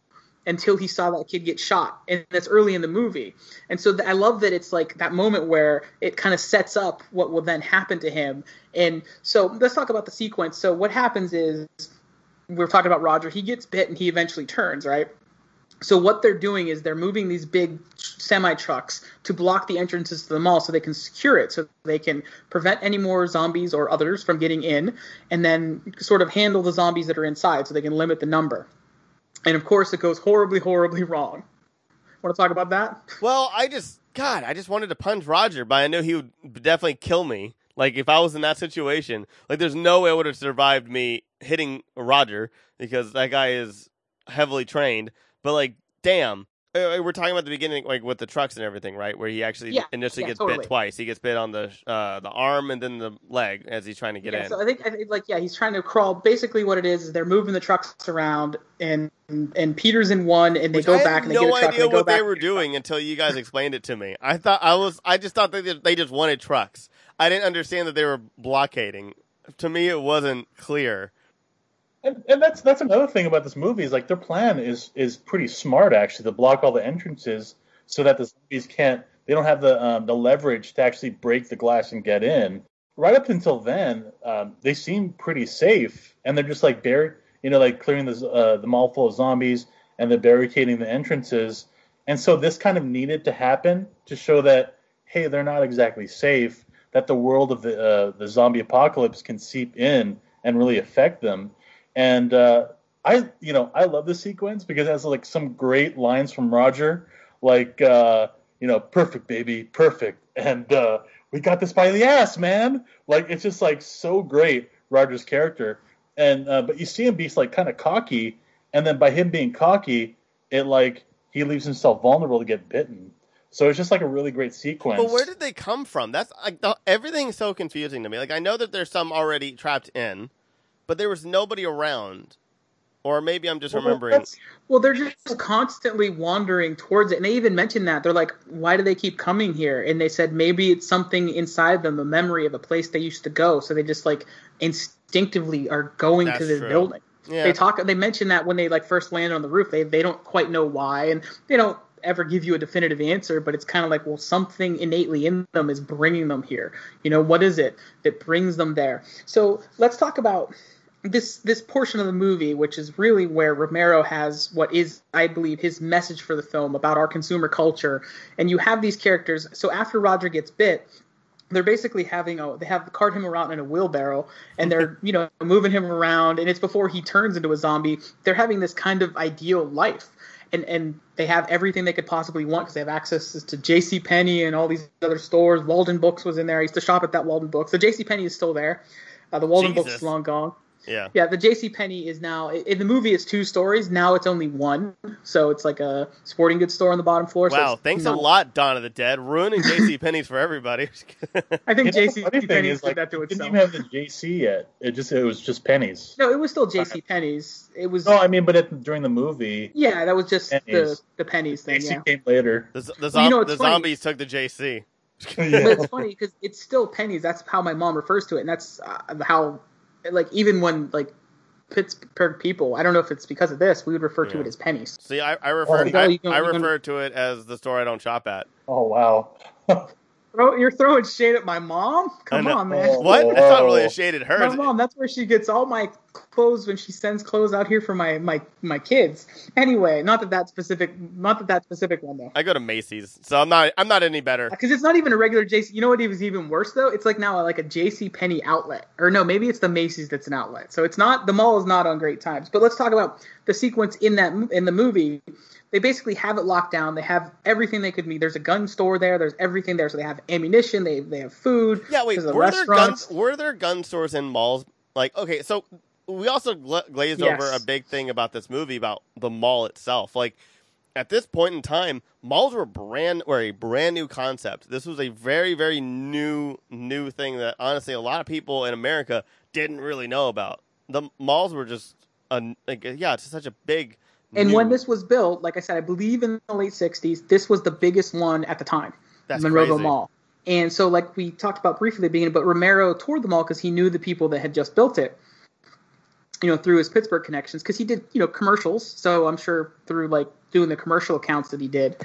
until he saw that kid get shot and that's early in the movie. And so th- i love that it's like that moment where it kind of sets up what will then happen to him. And so let's talk about the sequence. So what happens is we're talking about roger he gets bit and he eventually turns right? So what they're doing is they're moving these big semi trucks to block the entrances to the mall so they can secure it so they can prevent any more zombies or others from getting in and then sort of handle the zombies that are inside so they can limit the number and of course it goes horribly horribly wrong want to talk about that Well, I just God, I just wanted to punch Roger, but I knew he would definitely kill me. Like if I was in that situation, like there's no way I would have survived me hitting Roger because that guy is heavily trained. But like, damn, we're talking about the beginning, like with the trucks and everything, right? Where he actually Yeah, initially yeah, gets totally. bit twice. He gets bit on the uh, the arm and then the leg as he's trying to get yeah, in. so I think, I think, like, yeah, he's trying to crawl. Basically, what it is is they're moving the trucks around, and and Peter's in one, and they Which go I back and they no get a truck. idea they what they were doing until you guys explained it to me. I thought I was, I just thought they just, they just wanted trucks. I didn't understand that they were blockading. To me, it wasn't clear. And, and that's that's another thing about this movie is like their plan is is pretty smart actually to block all the entrances so that the zombies can't they don't have the um, the leverage to actually break the glass and get in. Right up until then, um, they seem pretty safe, and they're just like bar- you know, like clearing the uh, the mall full of zombies, and they're barricading the entrances. And so this kind of needed to happen to show that hey, they're not exactly safe. That the world of the uh, the zombie apocalypse can seep in and really affect them. And uh, I, you know, I love this sequence because it has like some great lines from Roger, like uh, you know, perfect baby, perfect, [LAUGHS] and uh, we got this by the ass, man. Like it's just like so great, Roger's character. And uh, but you see him be like kind of cocky, and then by him being cocky, it like he leaves himself vulnerable to get bitten. So it's just like a really great sequence. But where did they come from? That's like the, everything's so confusing to me. Like I know that there's some already trapped in, but there was nobody around, or maybe I'm just Well, remembering. Well, they're just constantly wandering towards it, and they even mentioned that they're like, "Why do they keep coming here?" And they said maybe it's something inside them, a memory of a place they used to go, so they just like instinctively are going That's to this true. building. Yeah. They talk. They mention that when they like first land on the roof, they they don't quite know why, and they don't ever give you a definitive answer. But it's kind of like, well, something innately in them is bringing them here. You know, what is it that brings them there? So let's talk about this this portion of the movie, which is really where Romero has what is, I believe, his message for the film about our consumer culture. And you have these characters. So after Roger gets bit, they're basically having a they have cart him around in a wheelbarrow and they're [LAUGHS] you know moving him around and it's before he turns into a zombie they're having this kind of ideal life and and they have everything they could possibly want because they have access to J.C. Penney and all these other stores. Waldenbooks was in there. I used to shop at that Waldenbooks. The J.C. Penney is still there. Uh, the Waldenbooks is long gone. Yeah. Yeah, the J.C. Penney is now in the movie. It's two stories. Now it's only one, so it's like a sporting goods store on the bottom floor. so Wow, it's thanks not- a lot, Dawn of the Dead, ruining J.C. [LAUGHS] Penney's for everybody. [LAUGHS] I think You know, J.C. the funny thing Penney is, like, that to it didn't even have the JC yet. It just it was just pennies. No, it was still J.C. Penney's. It was No, I mean, but at, during the movie, yeah, that was just the Pennies. the pennies thing. JC Yeah. came later. the the, Well, you know, the zombies took the J.C. [LAUGHS] but it's funny because it's still pennies. That's how my mom refers to it, and that's uh, how, like, even when like Pittsburgh people, I don't know if it's because of this, we would refer to it as pennies. See, I, I refer Oh, I, you I refer to it as the store I don't shop at. Oh wow. [LAUGHS] Throw, you're throwing shade at my mom? Come uh, on, man. Oh. [LAUGHS] What? That's not really a oh. shade at her. My mom, that's where she gets all my clothes when she sends clothes out here for my my my kids. Anyway, not that that specific, not that that specific one though. I go to Macy's, so I'm not I'm not any better. Because it's not even a regular JC. You know what was even worse though? It's like now like a JC Penney outlet, or no, maybe it's the Macy's that's an outlet. So it's not the mall is not on great times. But let's talk about the sequence in that in the movie. They basically have it locked down. They have everything they could need. There's a gun store there. There's everything there. So they have ammunition. They they have food. Yeah, wait. Were there guns? Were there gun stores in malls? Like, okay, so we also gla- glazed Yes. over a big thing about this movie about the mall itself. Like, at this point in time, malls were brand were a brand new concept. This was a very very new new thing that honestly a lot of people in America didn't really know about. The malls were just a, like yeah, it's such a big. And new- when this was built, like I said, I believe in the late '60s, this was the biggest one at the time, That's Monroeville crazy. Mall. And so, like we talked about briefly at the beginning, but Romero toured the mall because he knew the people that had just built it. You know, through his Pittsburgh connections, because he did you know commercials. So I'm sure through like doing the commercial accounts that he did.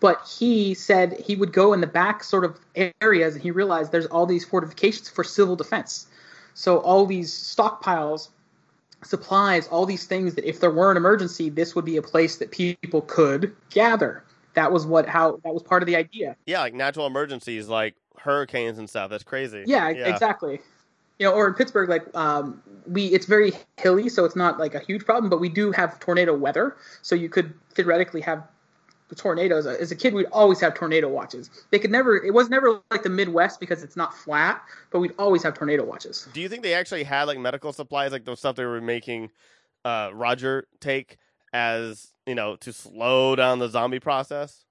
But he said he would go in the back sort of areas, and he realized there's all these fortifications for civil defense. So all these stockpiles supplies, all these things that if there were an emergency, this would be a place that people could gather. That was what how that was part of the idea. yeah, like natural emergencies, like hurricanes and stuff. That's crazy. Yeah, exactly. You know, or in Pittsburgh, like um, we, it's very hilly, so it's not like a huge problem. But we do have tornado weather, so you could theoretically have the tornadoes. As a kid, we'd always have tornado watches. They could never. It was never like the Midwest because it's not flat, but we'd always have tornado watches. Do you think they actually had like medical supplies, like the stuff they were making uh, Roger take as you know to slow down the zombie process?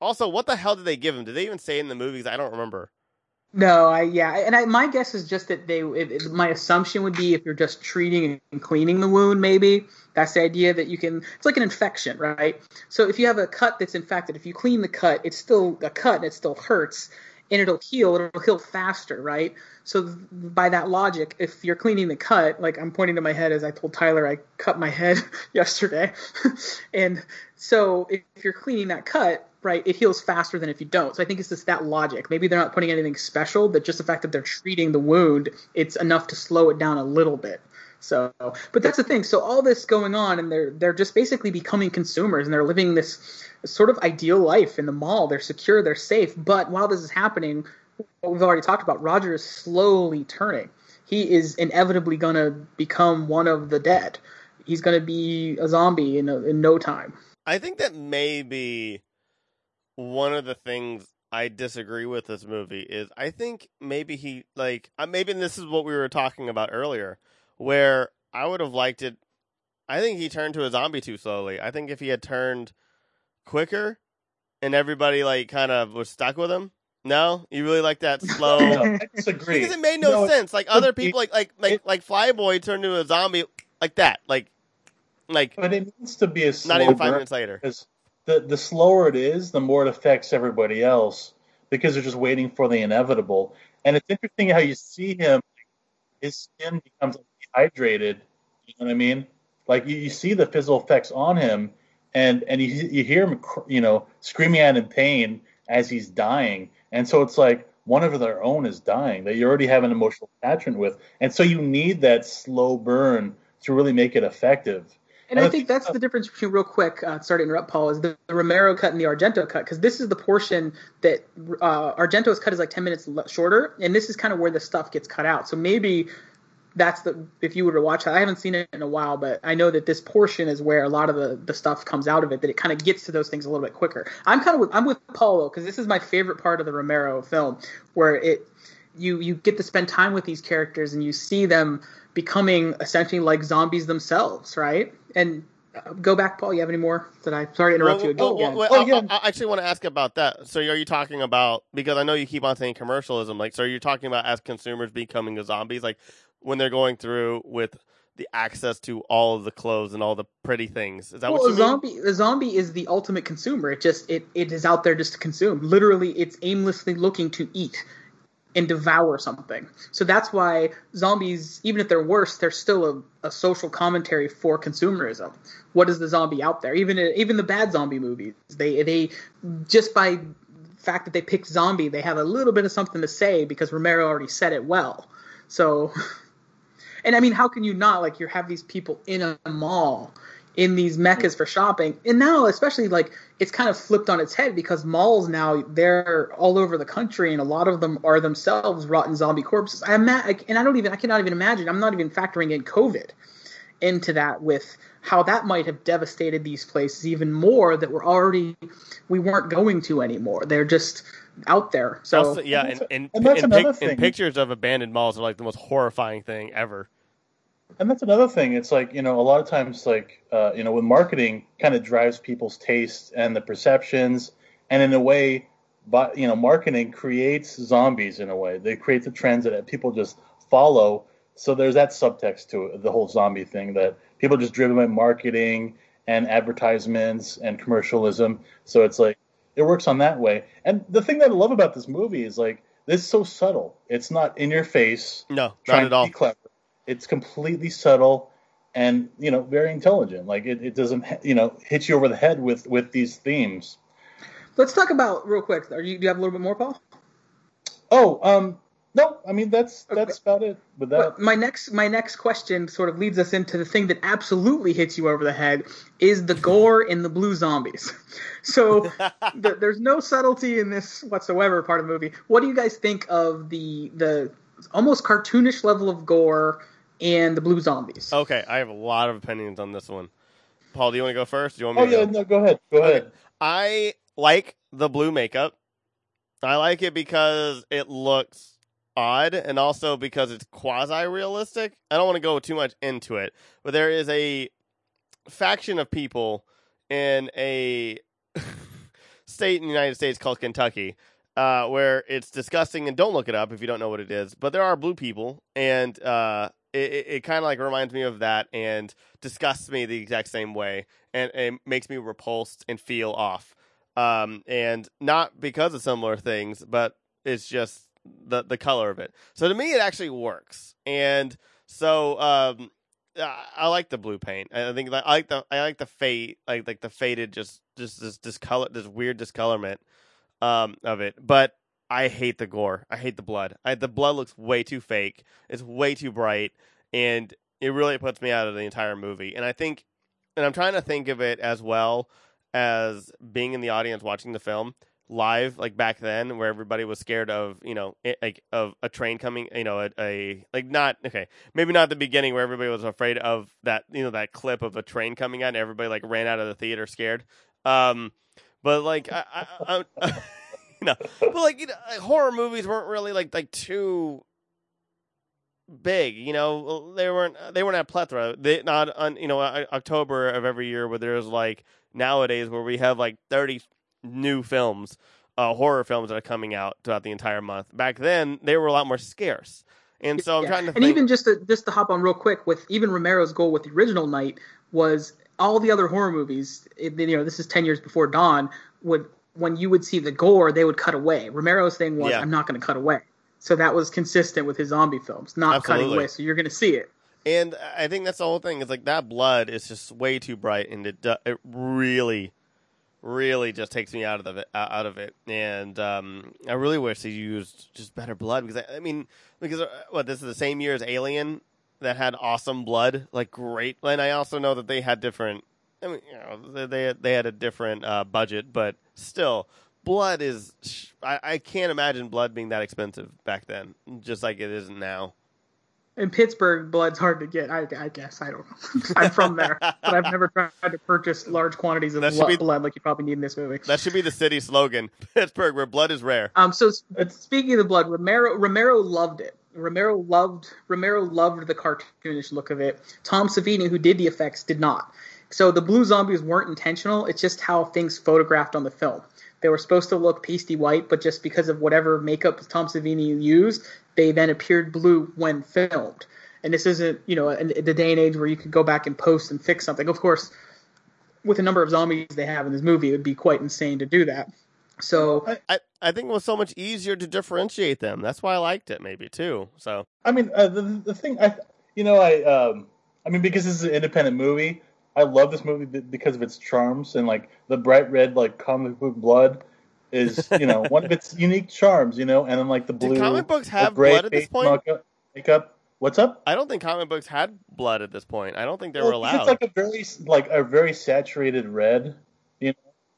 Also, what the hell did they give him? Did they even say in the movies? I don't remember. No, I yeah, and I, my guess is just that they. It, it- my assumption would be if you're just treating and cleaning the wound, maybe that's the idea that you can. It's like an infection, right? So if you have a cut that's infected, if you clean the cut, it's still a cut and it still hurts, and it'll heal. It'll heal faster, right? So th- by that logic, if you're cleaning the cut, like I'm pointing to my head as I told Tyler, I cut my head [LAUGHS] yesterday, [LAUGHS] and so if you're cleaning that cut, right, it heals faster than if you don't. So I think it's just that logic. Maybe they're not putting anything special, but just the fact that they're treating the wound, it's enough to slow it down a little bit. So, but that's the thing. So all this going on, and they're they're just basically becoming consumers, and they're living this sort of ideal life in the mall. They're secure, they're safe. But while this is happening, what we've already talked about, Roger is slowly turning. He is inevitably going to become one of the dead. He's going to be a zombie in a, in no time. I think that may be one of the things I disagree with this movie is I think maybe he like uh, maybe this is what we were talking about earlier, where I would have liked it. I think he turned to a zombie too slowly. I think if he had turned quicker, and everybody like kind of was stuck with him. No, you really like that [LAUGHS] slow. No, I disagree. Because it made no, No, sense. Like other people, like like like it- like Flyboy turned into a zombie like that. Like like But it needs to be a slow not even five minutes later. because the the slower it is, the more it affects everybody else because they're just waiting for the inevitable. And it's interesting how you see him, his skin becomes dehydrated. You know what I mean? Like you, you see the physical effects on him, and and you you hear him, you know, screaming out in pain as he's dying. And so it's like one of their own is dying that you already have an emotional attachment with, and so you need that slow burn to really make it effective. And I think that's the difference between real quick. Uh, sorry to interrupt, Paul. Is the, the Romero cut and the Argento cut because this is the portion that uh, Argento's cut is like ten minutes shorter, and this is kind of where the stuff gets cut out. So maybe that's the if you were to watch that. I haven't seen it in a while, but I know that this portion is where a lot of the, the stuff comes out of it. That it kind of gets to those things a little bit quicker. I'm kind of with I'm with Paul though because this is my favorite part of the Romero film where it you you get to spend time with these characters and you see them becoming essentially like zombies themselves, right? And uh, go back, Paul. You have any more? Did I? Sorry to interrupt Well, you. Go well, again. well, Oh, I- yeah. I, I actually want to ask about that. So, are you talking about because I know you keep on saying commercialism? Like, so are you're talking about as consumers becoming zombies, like when they're going through with the access to all of the clothes and all the pretty things. Is that well, what a you mean? zombie, a zombie is the ultimate consumer. It just it, it is out there just to consume. Literally, it's aimlessly looking to eat and devour something. So that's why zombies, even if they're worse, they're still a, a social commentary for consumerism. What is the zombie out there? Even even the bad zombie movies, they they just by fact that they picked zombie, they have a little bit of something to say because Romero already said it well. So, [LAUGHS] and I mean, how can you not like you have these people in a mall in these meccas for shopping, and now especially like it's kind of flipped on its head because malls now they're all over the country, and a lot of them are themselves rotten zombie corpses. I ima- and I don't even I cannot even imagine. I'm not even factoring in COVID into that with how that might have devastated these places even more that were already we weren't going to anymore. They're just out there. So Also, yeah, And and, that's- and, and and, another pic- and thing. pictures of abandoned malls are like the most horrifying thing ever. And that's another thing. It's like you know, a lot of times, like uh, you know, with marketing, kind of drives people's tastes and the perceptions, and in a way, but you know, marketing creates zombies in a way. They create the trends that people just follow. So there's that subtext to it, the whole zombie thing that people are just driven by marketing and advertisements and commercialism. So it's like it works on that way. And the thing that I love about this movie is like this is so subtle. It's not in your face No, not at all. clever. It's completely subtle and you know very intelligent. Like it, it doesn't you know hit you over the head with with these themes. let's talk about real quick. Are you do you have a little bit more, Paul? Oh, um, no, I mean that's Okay. that's about it. With that, But my next my next question sort of leads us into the thing that absolutely hits you over the head is the gore in the blue zombies. [LAUGHS] So [LAUGHS] th- there's no subtlety in this whatsoever part of the movie. What do you guys think of the the almost cartoonish level of gore and the blue zombies? Okay, I have a lot of opinions on this one. Paul, do you want to go first? Do you want me oh to yeah, go? no, go ahead, go Okay. ahead. I like the blue makeup. I like it because it looks odd and also because it's quasi realistic. I don't want to go too much into it, but there is a faction of people in a [LAUGHS] state in the United States called Kentucky uh, where it's disgusting and don't look it up if you don't know what it is. But there are blue people, and uh, it, it, it kind of like reminds me of that and disgusts me the exact same way, and it makes me repulsed and feel off. Um, and not because of similar things, but it's just the the color of it. So to me, it actually works, and so um, I like the blue paint. I think I like the I like the fade like like the faded just just this discolor this weird discolorment um of it. But I hate the gore. I hate the blood. I, the blood looks way too fake. It's way too bright, and it really puts me out of the entire movie. And I think, and I'm trying to think of it as well as being in the audience watching the film live, like back then, where everybody was scared of, you know, it, like of a train coming, you know, a, a like not okay, maybe not the beginning where everybody was afraid of that, you know, that clip of a train coming out and everybody like ran out of the theater scared. Um, but like I, I, I [LAUGHS] you know, but like you know, like, horror movies weren't really like like too big. You know, they weren't they weren't at plethora. They not on you know October of every year where there's like nowadays where we have like thirty new films, uh, horror films that are coming out throughout the entire month. Back then, they were a lot more scarce. And so I'm Yeah. trying to and think. even just to just to hop on real quick with even Romero's goal with the original Night was all the other horror movies. you know, this is ten years before Dawn. Would when you would see the gore, they would cut away. Romero's thing was, Yeah. I'm not going to cut away. So that was consistent with his zombie films, not cutting away. So you're going to see it. And I think that's the whole thing. Is like that blood is just way too bright, and it it really, really just takes me out of the out of it. And um, I really wish they used just better blood because I, I mean because uh, what this is the same year as Alien, that had awesome blood, like great. And I also know that they had different. I mean, you know, they they had, a different uh, budget, but still, blood is. I, I can't imagine blood being that expensive back then, just like it is now. In Pittsburgh, blood's hard to get. I, I guess I don't know. [LAUGHS] I'm from there, but I've never tried to purchase large quantities of That be- blood like you probably need in this movie. That should be the city slogan: [LAUGHS] Pittsburgh, where blood is rare. Um, so speaking of the blood, Romero Romero loved it. Romero loved Romero loved the cartoonish look of it. Tom Savini, who did the effects, did not. So the blue zombies weren't intentional. It's just how things photographed on the film. They were supposed to look pasty white, but just because of whatever makeup Tom Savini used, they then appeared blue when filmed. And this isn't, you know, in the day and age where you could go back and post and fix something. Of course, with the number of zombies they have in this movie, it would be quite insane to do that. So I, I think it was so much easier to differentiate them. That's why I liked it, maybe too. So I mean, uh, the the thing I, you know, I um, I mean, because this is an independent movie, I love this movie because of its charms and like the bright red like comic book blood is you know one of its [LAUGHS] unique charms, you know, and then like the Do blue. comic books have gray blood at this point? Makeup, makeup. What's up? I don't think comic books had blood at this point. I don't think they Well, were allowed. It's like a very like a very saturated red, you know.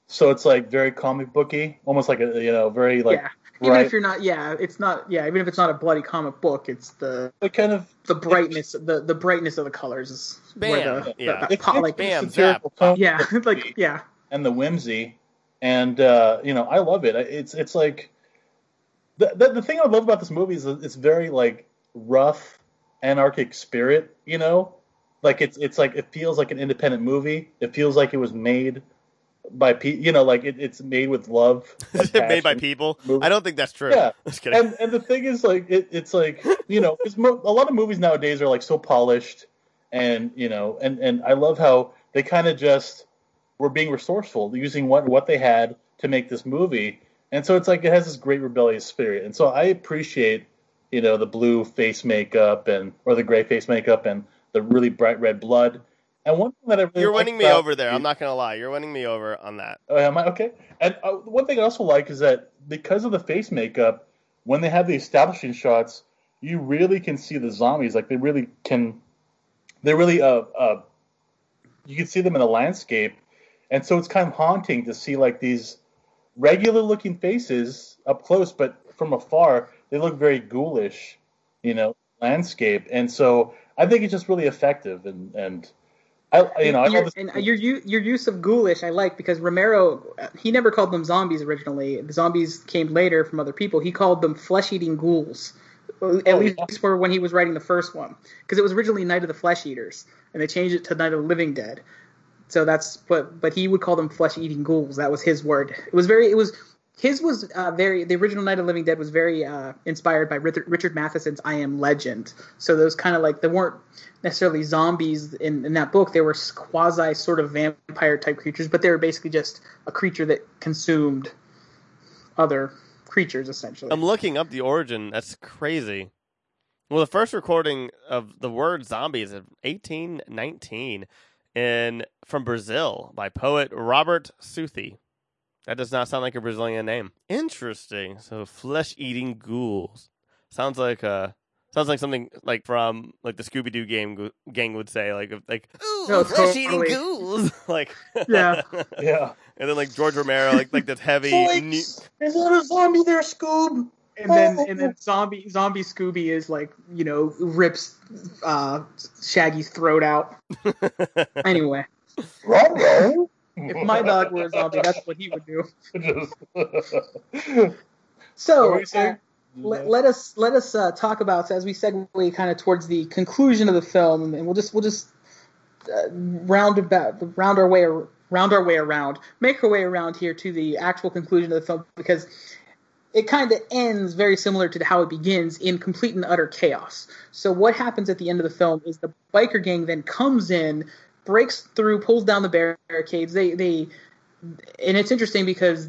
So it's like very comic booky, almost like a you know very like yeah, even bright, if you're not, yeah, it's not, yeah, even if it's not a bloody comic book, it's the like kind of the brightness, the the brightness of the colors is where Bam, the, yeah. the, the It's- like, Bam, the yeah, [LAUGHS] like yeah, and the whimsy, and uh, you know I love it. It's it's like the, the the thing I love about this movie is it's very like rough, anarchic spirit. You know, like it's it's like it feels like an independent movie. It feels like it was made by pe you know like it, it's made with love, [LAUGHS] made by people. Movie. I don't think that's true. Yeah. [LAUGHS] Just kidding. And and the thing is, like, it, it's like you know, mo- a lot of movies nowadays are like so polished, and you know, and and I love how they kind of just were being resourceful, using what what they had to make this movie, and so it's like it has this great rebellious spirit, and so I appreciate you know the blue face makeup and or the gray face makeup and the really bright red blood. And one thing that I really You're winning me over there. I'm not gonna lie. You're winning me over on that. Oh, am I okay? And uh, one thing I also like is that because of the face makeup, when they have the establishing shots, you really can see the zombies. Like they really can, they really uh uh, you can see them in the landscape, and so it's kind of haunting to see like these regular looking faces up close, but from afar they look very ghoulish, you know, landscape. And so I think it's just really effective and and. I, you know, your, and your your use of ghoulish I like because Romero he never called them zombies originally. The zombies came later from other people. He called them flesh eating ghouls. Uh, At Oh, least yeah. for when he was writing the first one, because it was originally Night of the Flesh Eaters, and they changed it to Night of the Living Dead. So that's what, but he would call them flesh eating ghouls. That was his word. It was very, it was his was uh, very. The original Night of Living Dead was very uh, inspired by Richard, Richard Matheson's I Am Legend. So those kind of like they weren't necessarily zombies in, in that book. They were quasi sort of vampire type creatures, but they were basically just a creature that consumed other creatures essentially. I'm looking up the origin. That's crazy. Well, the first recording of the word zombie is 1819 in from Brazil by poet Robert Southey. That does not sound like a Brazilian name. Interesting. So flesh-eating ghouls sounds like uh sounds like something like from like the Scooby Doo game gang would say like like ooh No, flesh-eating totally. ghouls [LAUGHS] like Yeah. [LAUGHS] Yeah. and then like George Romero like like this heavy new- Is that a zombie there, Scoob? and then and then zombie zombie Scooby is like you know rips uh, Shaggy's throat out. [LAUGHS] Anyway, Ruh-roh. If my [LAUGHS] dog were a zombie, that's what he would do. So were you saying? uh, let, let us let us uh, talk about as we segue kind of towards the conclusion of the film, and we'll just we'll just uh, round about round our way round our way around, make our way around here to the actual conclusion of the film because it kind of ends very similar to how it begins in complete and utter chaos. So what happens at the end of the film is the biker gang then comes in, breaks through, pulls down the barricades. They they and it's interesting because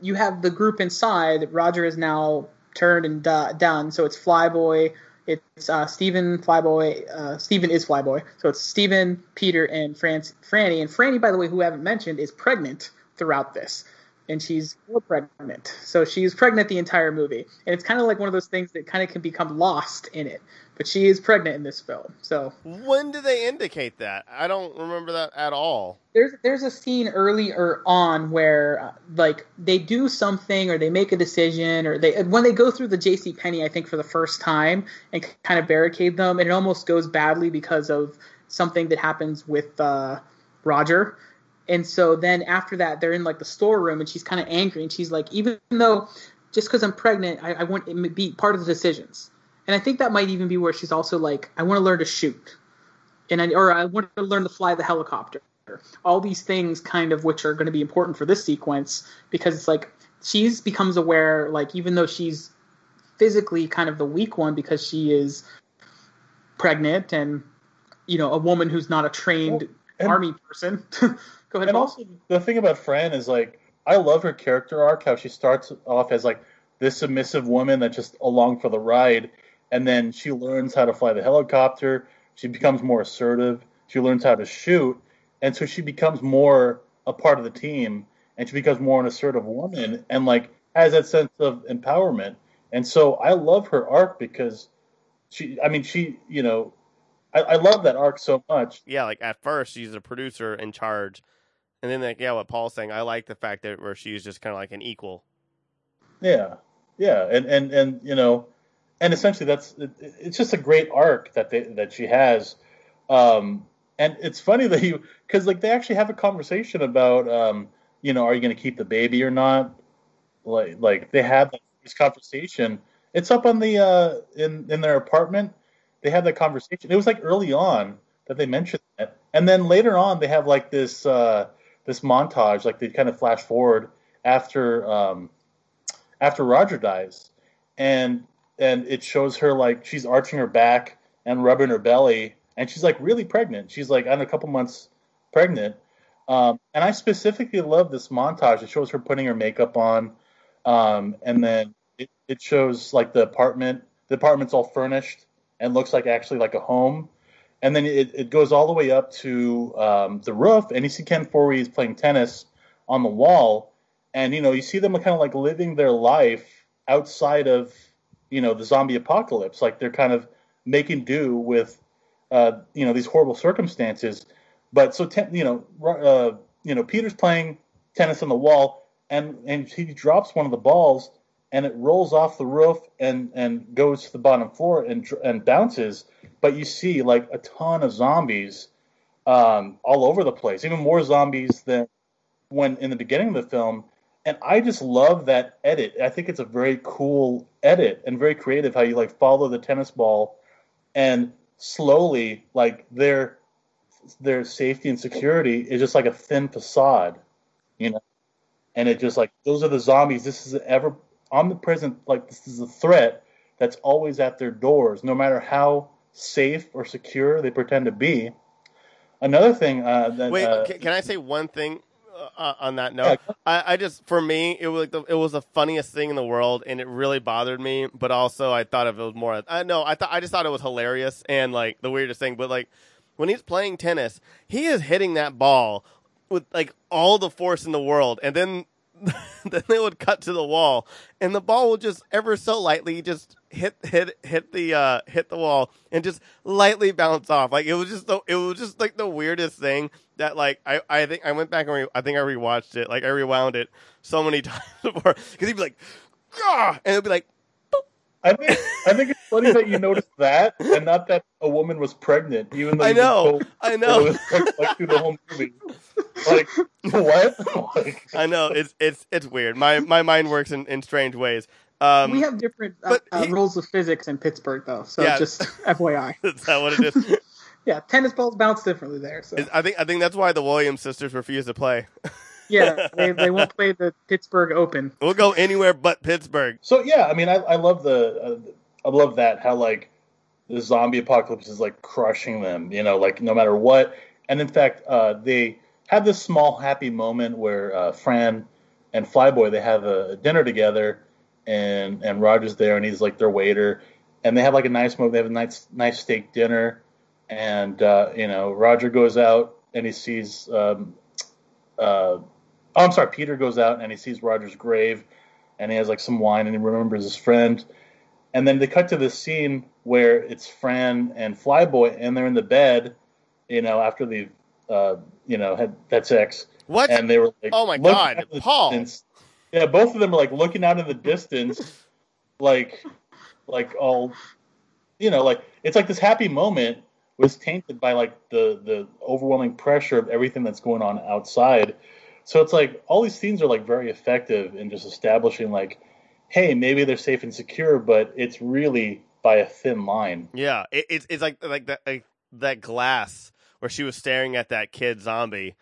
you have the group inside. Roger is now turned and do- done. So it's Flyboy. It's uh, Stephen Flyboy. Uh, Stephen is Flyboy. So it's Stephen, Peter, and Franc- Franny. And Franny, by the way, who I haven't mentioned, is pregnant throughout this. And she's pregnant. So she's pregnant the entire movie, and it's kind of like one of those things that kind of can become lost in it. But she is pregnant in this film. So When do they indicate that? I don't remember that at all. there's there's a scene earlier on where uh, like they do something or they make a decision or they when they go through the J.C. Penney I think for the first time and kind of barricade them and it almost goes badly because of something that happens with uh, Roger. And so then after that they're in like the storeroom and she's kind of angry and she's like even though just because I'm pregnant I, I want it to be part of the decisions. And I think that might even be where she's also like I want to learn to shoot and I, or I want to learn to fly the helicopter. All these things, kind of, which are going to be important for this sequence, because it's like she's becomes aware, like even though she's physically kind of the weak one because she is pregnant and you know a woman who's not a trained Well, and- army person. [LAUGHS] Go ahead, And Paul. also, the thing about Fran is like, I love her character arc. How she starts off as like this submissive woman that just along for the ride, and then she learns how to fly the helicopter. She becomes more assertive. She learns how to shoot, and so she becomes more a part of the team, and she becomes more an assertive woman, and like has that sense of empowerment. And so I love her arc because she, I mean, she, you know, I, I love that arc so much. Yeah, like at first she's a producer in charge, and then like yeah, what Paul's saying, I like the fact that where she's just kind of like an equal. Yeah, yeah, and and and you know, and essentially that's it, it's just a great arc that they that she has, um, and it's funny that you because like they actually have a conversation about um, you know, are you going to keep the baby or not? Like like they have this conversation. It's up on the uh in in their apartment. They have that conversation. It was like early on that they mentioned that, and then later on they have like this uh this montage, like they kind of flash forward after um after Roger dies, and and it shows her like she's arching her back and rubbing her belly, and she's like really pregnant. She's like on a couple months pregnant, um, and I specifically love this montage. It shows her putting her makeup on, um, and then it, it shows like the apartment. The apartment's all furnished and looks like actually like a home. And then it, it goes all the way up to um, the roof, and you see Ken Foree playing tennis on the wall, and you know you see them kind of like living their life outside of you know the zombie apocalypse. Like they're kind of making do with uh, you know these horrible circumstances. But so ten, you know uh, you know peter's playing tennis on the wall and and he drops one of the balls and it rolls off the roof and and goes to the bottom floor and and bounces but you see like a ton of zombies um, all over the place even more zombies than when in the beginning of the film and I just love that edit. I think it's a very cool edit and very creative how you like follow the tennis ball and slowly like their their safety and security is just like a thin facade, you know. And it just like those are the zombies. This is ever omnipresent like this is a threat that's always at their doors, no matter how safe or secure they pretend to be. Another thing uh, that Wait, uh, can, I say one thing uh, on that note? I, I just for me it was like the, it was the funniest thing in the world, and it really bothered me. But also, I thought of it was more. I know I thought I just thought it was hilarious and like the weirdest thing. But like when he's playing tennis, he is hitting that ball with like all the force in the world, and then [LAUGHS] then they would cut to the wall, and the ball would just ever so lightly just hit hit hit the uh, hit the wall and just lightly bounce off. Like it was just the, it was just like the weirdest thing that like I, I think I went back and re- I think I rewatched it like I rewound it so many [LAUGHS] times before because he'd be like, Gah! and it'd be like, I think I think it's funny that you noticed that and not that a woman was pregnant, even though I know, told I know. it like through the whole movie. Like what? [LAUGHS] like, I know it's it's it's weird. My my mind works in, in strange ways. Um, we have different uh, but uh, he- rules of physics in Pittsburgh, though. So Yeah. just [LAUGHS] FYI. [LAUGHS] is that what it is? [LAUGHS] Yeah, tennis balls bounce differently there. So Is- I think I think that's why the Williams sisters refuse to play. yeah, they, they won't play the Pittsburgh Open. We'll go anywhere but Pittsburgh. so yeah, I mean, I, I love the uh, I love that how like the zombie apocalypse is like crushing them, you know, like no matter what. And in fact, uh, they have this small happy moment where uh, Fran and Flyboy they have a dinner together, and and Roger's there and he's like their waiter, and they have like a nice moment. They have a nice nice steak dinner, and uh, you know Roger goes out and he sees um, uh, Oh, I'm sorry. Peter goes out and he sees Roger's grave, and he has like some wine, and he remembers his friend. And then they cut to this scene where it's Fran and Flyboy, and they're in the bed, you know, after they've, uh, you know, had that sex. What? And they were like, Oh my God, the Paul. distance. Yeah, both of them are like looking out in the distance, like, like all, you know, like it's like this happy moment was tainted by like the the overwhelming pressure of everything that's going on outside. So it's like all these scenes are like very effective in just establishing like, hey, maybe they're safe and secure, but it's really by a thin line. Yeah, it, it's it's like like that like that glass where she was staring at that kid zombie,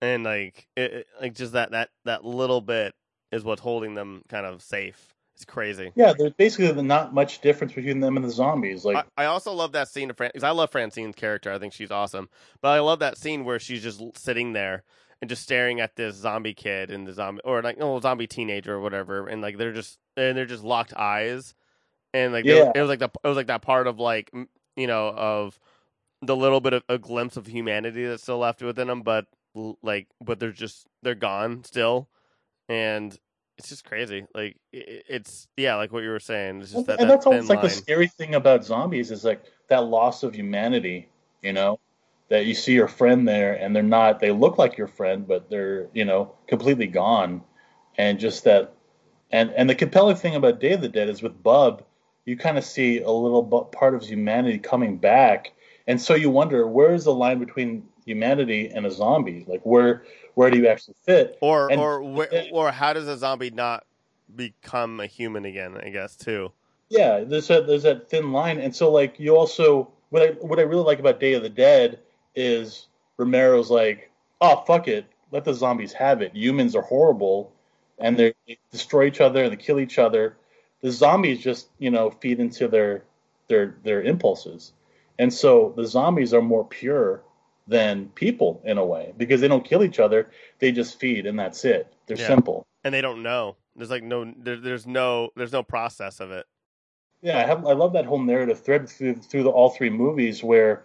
and like it- like just that that that little bit is what's holding them kind of safe. It's crazy. Yeah, there's basically not much difference between them and the zombies. Like, I, I also love that scene of Fran because I love Francine's character. I think she's awesome. But I love that scene where she's just sitting there and just staring at this zombie kid and the zombie or like no zombie teenager or whatever, and like they're just and they're just locked eyes, and like they- it was like the it was like that part of like you know of the little bit of a glimpse of humanity that's still left within them, but like but they're just they're gone still, and. It's just crazy. Like it's yeah, like what you were saying. It's just and, that, and that that's always thin like the scary thing about zombies is like that loss of humanity. You know, that you see your friend there, and they're not. They look like your friend, but they're you know completely gone, and just that. And and the compelling thing about Day of the Dead is with Bub, you kind of see a little part of humanity coming back, and so you wonder where is the line between humanity and a zombie? Like where where do you actually fit? Or And- or wh- or how does a zombie not become a human again? I guess too. Yeah, there's that there's that thin line, and so like you also what I what I really like about Day of the Dead is Romero's like, oh fuck it, let the zombies have it. Humans are horrible, and they they destroy each other and they kill each other. The zombies just you know feed into their their their impulses, and so the zombies are more pure than people in a way because they don't kill each other; they just feed, and that's it. They're Yeah. simple. And they don't know. There's like no there, there's no there's no process of it. Yeah, I have. I love that whole narrative thread through through the, all three movies, where,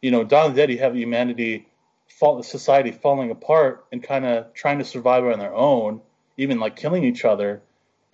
you know, of the Dead, you have humanity, fall, society falling apart and kind of trying to survive on their own, even like killing each other,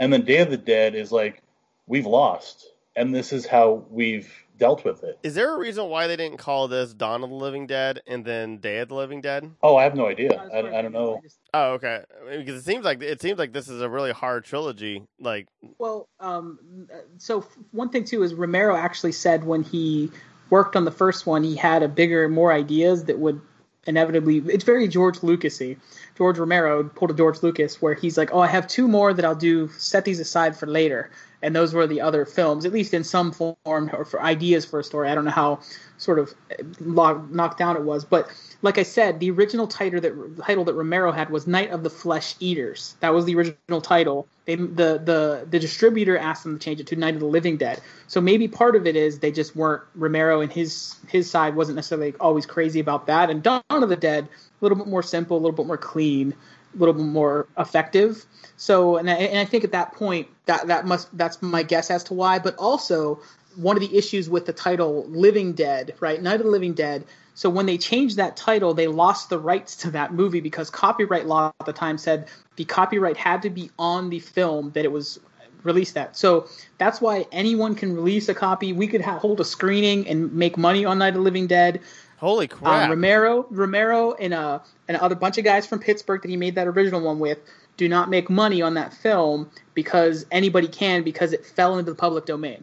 and then Day of the Dead is like, we've lost, and this is how we've dealt with it. Is there a reason why they didn't call this Dawn of the Living Dead and then Day of the Living Dead? Oh, I have no idea. As I, I don't know. Oh, okay. Because it seems like it seems like this is a really hard trilogy. Like, Well, um, so one thing too is Romero actually said when he worked on the first one, he had a bigger, more ideas that would inevitably. It's very George Lucasy. George Romero pulled a George Lucas where he's like, "Oh, I have two more that I'll do. Set these aside for later." And those were the other films, at least in some form, or for ideas for a story. I don't know how sort of knocked down it was, but like I said, the original title that title that Romero had was Night of the Flesh Eaters. That was the original title. They, the the the distributor asked them to change it to Night of the Living Dead. So maybe part of it is they just weren't Romero and his his side wasn't necessarily always crazy about that. And Dawn of the Dead, a little bit more simple, a little bit more clean, little bit more effective. So and I, and I think at that point that that must that's my guess as to why. But also one of the issues with the title Living Dead, right? Night of the Living Dead. So when they changed that title, they lost the rights to that movie because copyright law at the time said the copyright had to be on the film that it was released at. So that's why anyone can release a copy. We could ha- hold a screening and make money on Night of the Living Dead. Holy Um, crap! Romero, Romero, and a and other bunch of guys from Pittsburgh that he made that original one with do not make money on that film because anybody can because it fell into the public domain.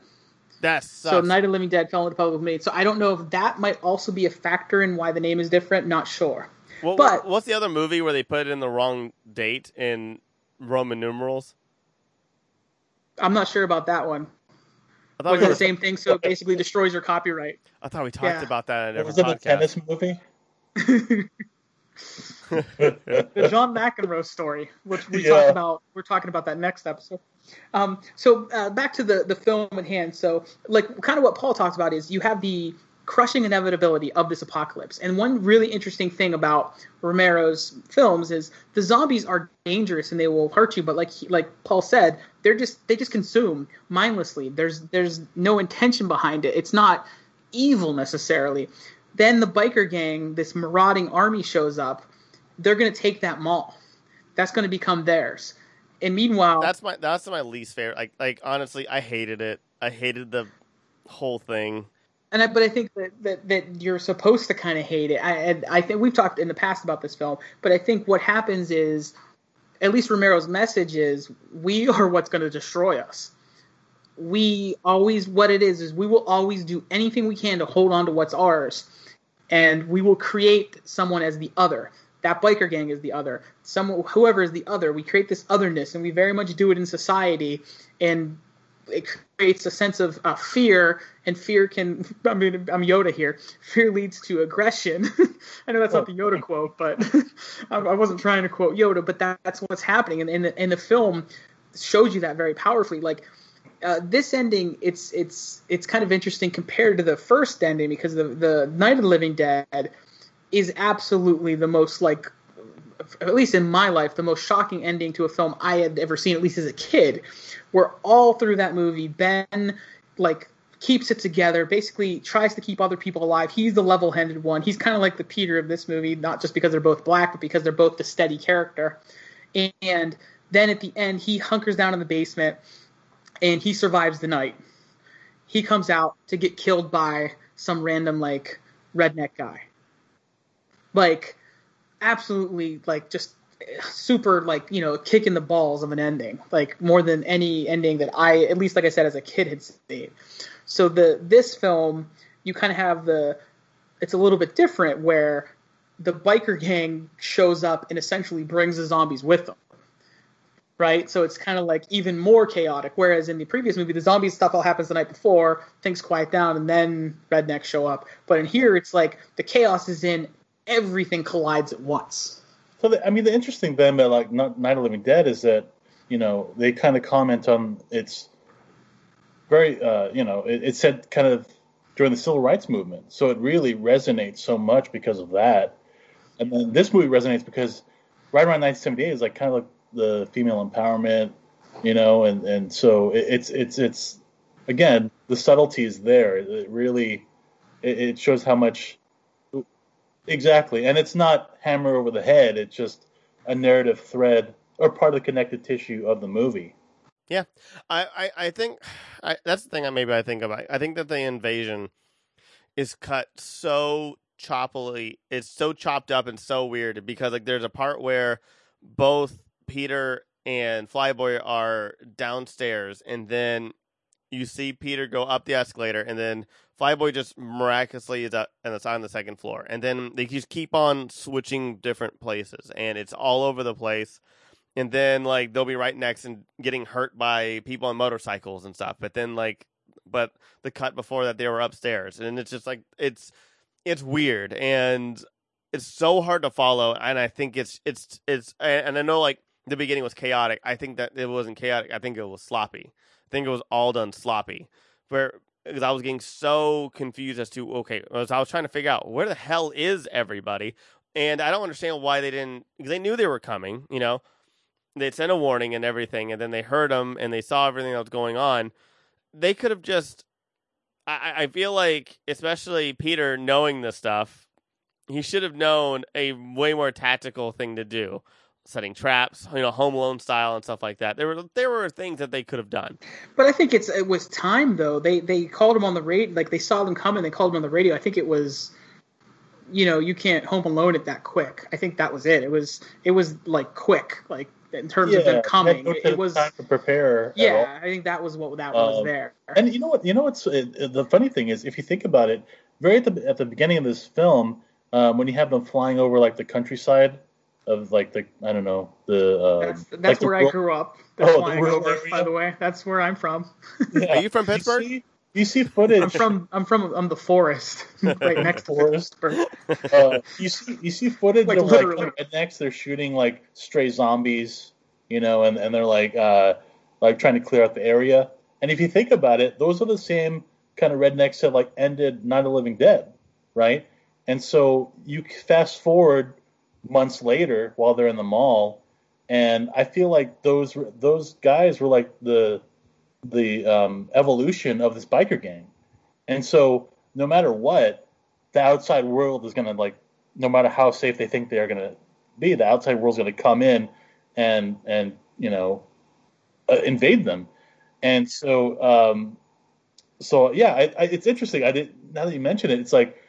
that So. Night of the Living Dead fell into public domain. So I don't know if that might also be a factor in why the name is different. Not sure. What- but- what's the other movie where they put it in the wrong date in Roman numerals? I'm not sure about that one. I thought Was we it were, the same thing? So it basically destroys your copyright. I thought we talked Yeah. about that in a Was different it the podcast. tennis movie? [LAUGHS] [LAUGHS] the John McEnroe story, which we Yeah. talk about. We're talking about that next episode. Um, so uh, back to the the film at hand. So like kind of what Paul talked about is you have the crushing inevitability of this apocalypse. And one really interesting thing about Romero's films is the zombies are dangerous and they will hurt you, but like he, like Paul said, they're just they just consume mindlessly. There's there's no intention behind it. It's not evil necessarily. Then the biker gang, this marauding army shows up. They're going to take that mall. that's going to become theirs. And meanwhile, That's my that's my least favorite. Like like honestly, I hated it. I hated the whole thing. And I, but I think that, that that you're supposed to kind of hate it. I I think we've talked in the past about this film, but I think what happens is, at least Romero's message is, we [LAUGHS] are what's going to destroy us. We always what it is is we will always do anything we can to hold on to what's ours, and we will create someone as the other. That biker gang is the other. Someone, whoever is the other. We create this otherness, and we very much do it in society, and it creates a sense of uh, fear, and fear can. I mean, I'm Yoda here. Fear leads to aggression. [LAUGHS] I know that's not the Yoda quote, but [LAUGHS] I, wasn't trying to quote Yoda, but that, that's what's happening, and, and, the, and the film shows you that very powerfully. Like uh, this ending, it's it's it's kind of interesting compared to the first ending because the the Night of the Living Dead is absolutely the most like at least in my life, the most shocking ending to a film I had ever seen, at least as a kid, where all through that movie, Ben like keeps it together, basically tries to keep other people alive. He's the level-headed one. He's kind of like the Peter of this movie, not just because they're both black, but because they're both the steady character. And then at the end, he hunkers down in the basement and he survives the night. He comes out to get killed by some random like redneck guy. Like absolutely like just super like you know kick in the balls of an ending like more than any ending that i at least like i said as a kid had seen. So the this film you kind of have the it's a little bit different where the biker gang shows up and essentially brings the zombies with them right? So it's kind of like even more chaotic whereas in the previous movie the zombie stuff all happens the night before things quiet down and then rednecks show up. But in here it's like the chaos is in everything collides at once So, the, I mean, the interesting thing about like Not- Night of Living Dead is that you know they kind of comment on its very, uh, you know, it, it said kind of during the civil rights movement, so it really resonates so much because of that. And then this movie resonates because right around 1978 is like kind of like the female empowerment, you know, and and so it, it's it's it's again the subtlety is there. It, really it, it shows how much Exactly, and it's not hammer over the head. It's just a narrative thread or part of the connective tissue of the movie. Yeah, I, I, I think I, that's the thing. I maybe I think about. I think that the invasion is cut so choppily. It's so chopped up and so weird because like there's a part where both Peter and Flyboy are downstairs, and then you see Peter go up the escalator, and then Flyboy just miraculously is up and it's on the second floor, and then they just keep on switching different places, and it's all over the place. And then like they'll be right next and getting hurt by people on motorcycles and stuff. But then like but the cut before that they were upstairs. And it's just like it's it's weird. And it's so hard to follow and i think it's it's it's and i know like the beginning was chaotic. I think that it wasn't chaotic. I think it was sloppy i think it was all done sloppy where because i was getting so confused as to okay as i was trying to figure out where the hell is everybody and i don't understand why they didn't because they knew they were coming you know they sent a warning and everything, and then they heard them and they saw everything that was going on. They could have just. I, I feel like, especially Peter knowing this stuff, he should have known a way more tactical thing to do, setting traps, you know, Home Alone style and stuff like that. There were there were things that they could have done. But I think it's it was time though. They they called him on the radio, like they saw them coming. They called him on the radio. I think it was, you know, you can't home alone it that quick. I think that was it. It was it was like quick, like in terms of them coming. It, it was time to prepare. yeah. I think that was what that was Um, there. And you know what? You know what's uh, uh, the funny thing is, if you think about it, very at the at the beginning of this film, um, when you have them flying over like the countryside of like the I don't know the uh, That's that's like the where I grew up. [LAUGHS] Oh, The the flying rural over, by the way. That's where I'm from. [LAUGHS] Yeah. Are you from Do Pittsburgh? see, do you see footage? I'm from I'm from I'm the forest [LAUGHS] right next to Forest. Pittsburgh. uh, you see you see footage Like, of like literally. rednecks. They're shooting like stray zombies, you know, and, and they're like uh, like trying to clear out the area. And if you think about it, those are the same kind of rednecks that like ended Night of Living Dead, right? And so you fast forward months later while they're in the mall, and I feel like those those guys were like the the um, evolution of this biker gang. And so no matter what, the outside world is to like, no matter how safe they think they are to be, the outside world's to come in and and you know uh, invade them. And so um, so yeah, I, I, it's interesting. I did now that you mention it, it's like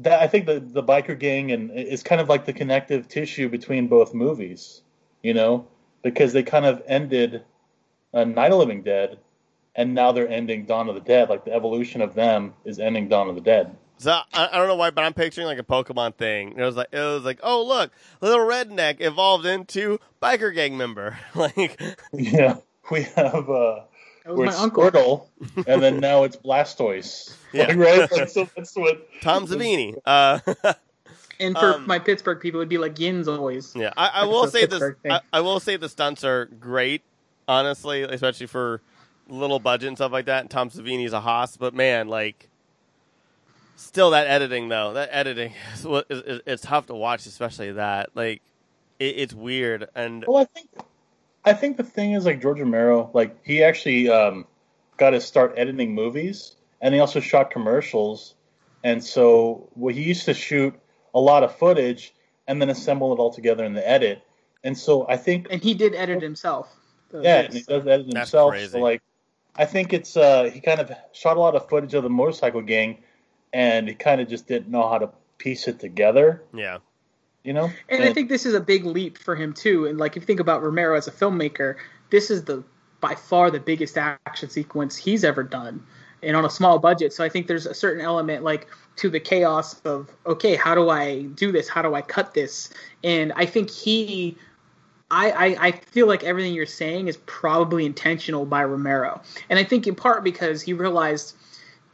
that. I think the the biker gang and is kind of like the connective tissue between both movies, you know, because they kind of ended uh, Night of Living Dead, and now they're ending Dawn of the Dead. Like the evolution of them is ending Dawn of the Dead. So I, I don't know why, but I'm picturing like a Pokemon thing. It was like it was like, oh look, little redneck evolved into biker gang member. [LAUGHS] like [LAUGHS] Yeah, we have uh, That was where my it's uncle. Squirtle, and then now it's Blastoise. [LAUGHS] Yeah. Like, right. Like, so that's what. Tom Savini. Uh, [LAUGHS] And for Um, my Pittsburgh people, it'd be like Yins always. yeah, I, I will say this. Pittsburgh thing. I, I will say the stunts are great, honestly, especially for little budget and stuff like that. And Tom Savini's a hoss, but man, like, still that editing though, that editing is, [LAUGHS] what- is, is it's tough to watch, especially that. Like, it, it's weird and Well, I think, I think the thing is like George Romero, like he actually um, got to start editing movies, and he also shot commercials, and so well, he used to shoot a lot of footage and then assemble it all together in the edit. And so I think And he did edit himself. So Yeah, and he does edit That's himself. crazy. So like, I think it's uh, he kind of shot a lot of footage of the motorcycle gang, and he kind of just didn't know how to piece it together. yeah, You know, And I think this is a big leap for him too. And like if you think about Romero as a filmmaker, this is the by far the biggest action sequence he's ever done, and on a small budget. So I think there's a certain element like to the chaos of okay, how do I do this? How do I cut this? And I think he. I, I, I feel like everything you're saying is probably intentional by Romero. And I think in part because he realized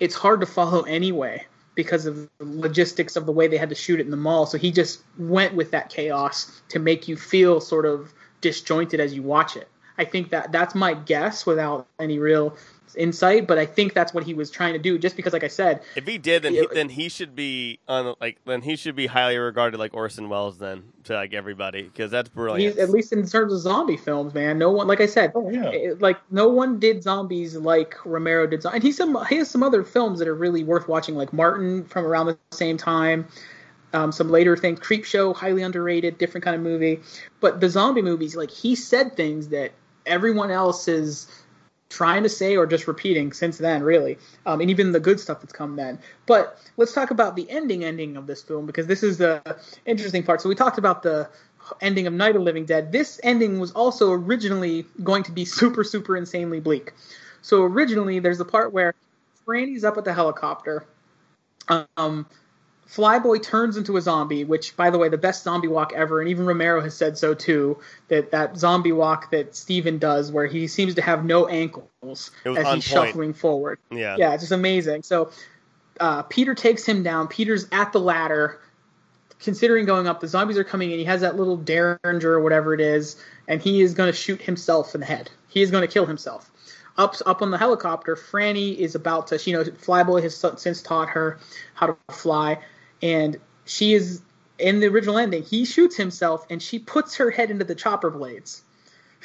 it's hard to follow anyway because of the logistics of the way they had to shoot it in the mall. So he just went with that chaos to make you feel sort of disjointed as you watch it. I think that that's my guess without any real insight, but I think that's what he was trying to do. Just because, like I said, if he did, then Yeah, he, then he should be on like then he should be highly regarded like Orson Welles then to like everybody because that's brilliant. he's at least in terms of zombie films, man. No one, like I said, Oh yeah. it- like no one did zombies like Romero did. zom- And he's some he has some other films that are really worth watching, like Martin from around the same time. Um, some later things, Creepshow, highly underrated, different kind of movie. But the zombie movies, like he said things that everyone else is trying to say or just repeating since then, really, um, and even the good stuff that's come then. But let's talk about the ending ending of this film because this is the interesting part. So we talked about the ending of Night of the Living Dead. This ending was also originally going to be super super insanely bleak. So originally, there's the part where Franny's up at the helicopter. Um, Flyboy turns into a zombie, which, by the way, the best zombie walk ever, and even Romero has said so too. That that zombie walk that Stephen does, where he seems to have no ankles as he's point. shuffling forward. yeah, Yeah, it's just amazing. So uh, Peter takes him down. Peter's at the ladder, considering going up. The zombies are coming in. He has that little derringer or whatever it is, and he is going to shoot himself in the head. He is going to kill himself. Up up on the helicopter, Franny is about to. You know, Flyboy has since taught her how to fly, and she is in the original ending. He shoots himself, and she puts her head into the chopper blades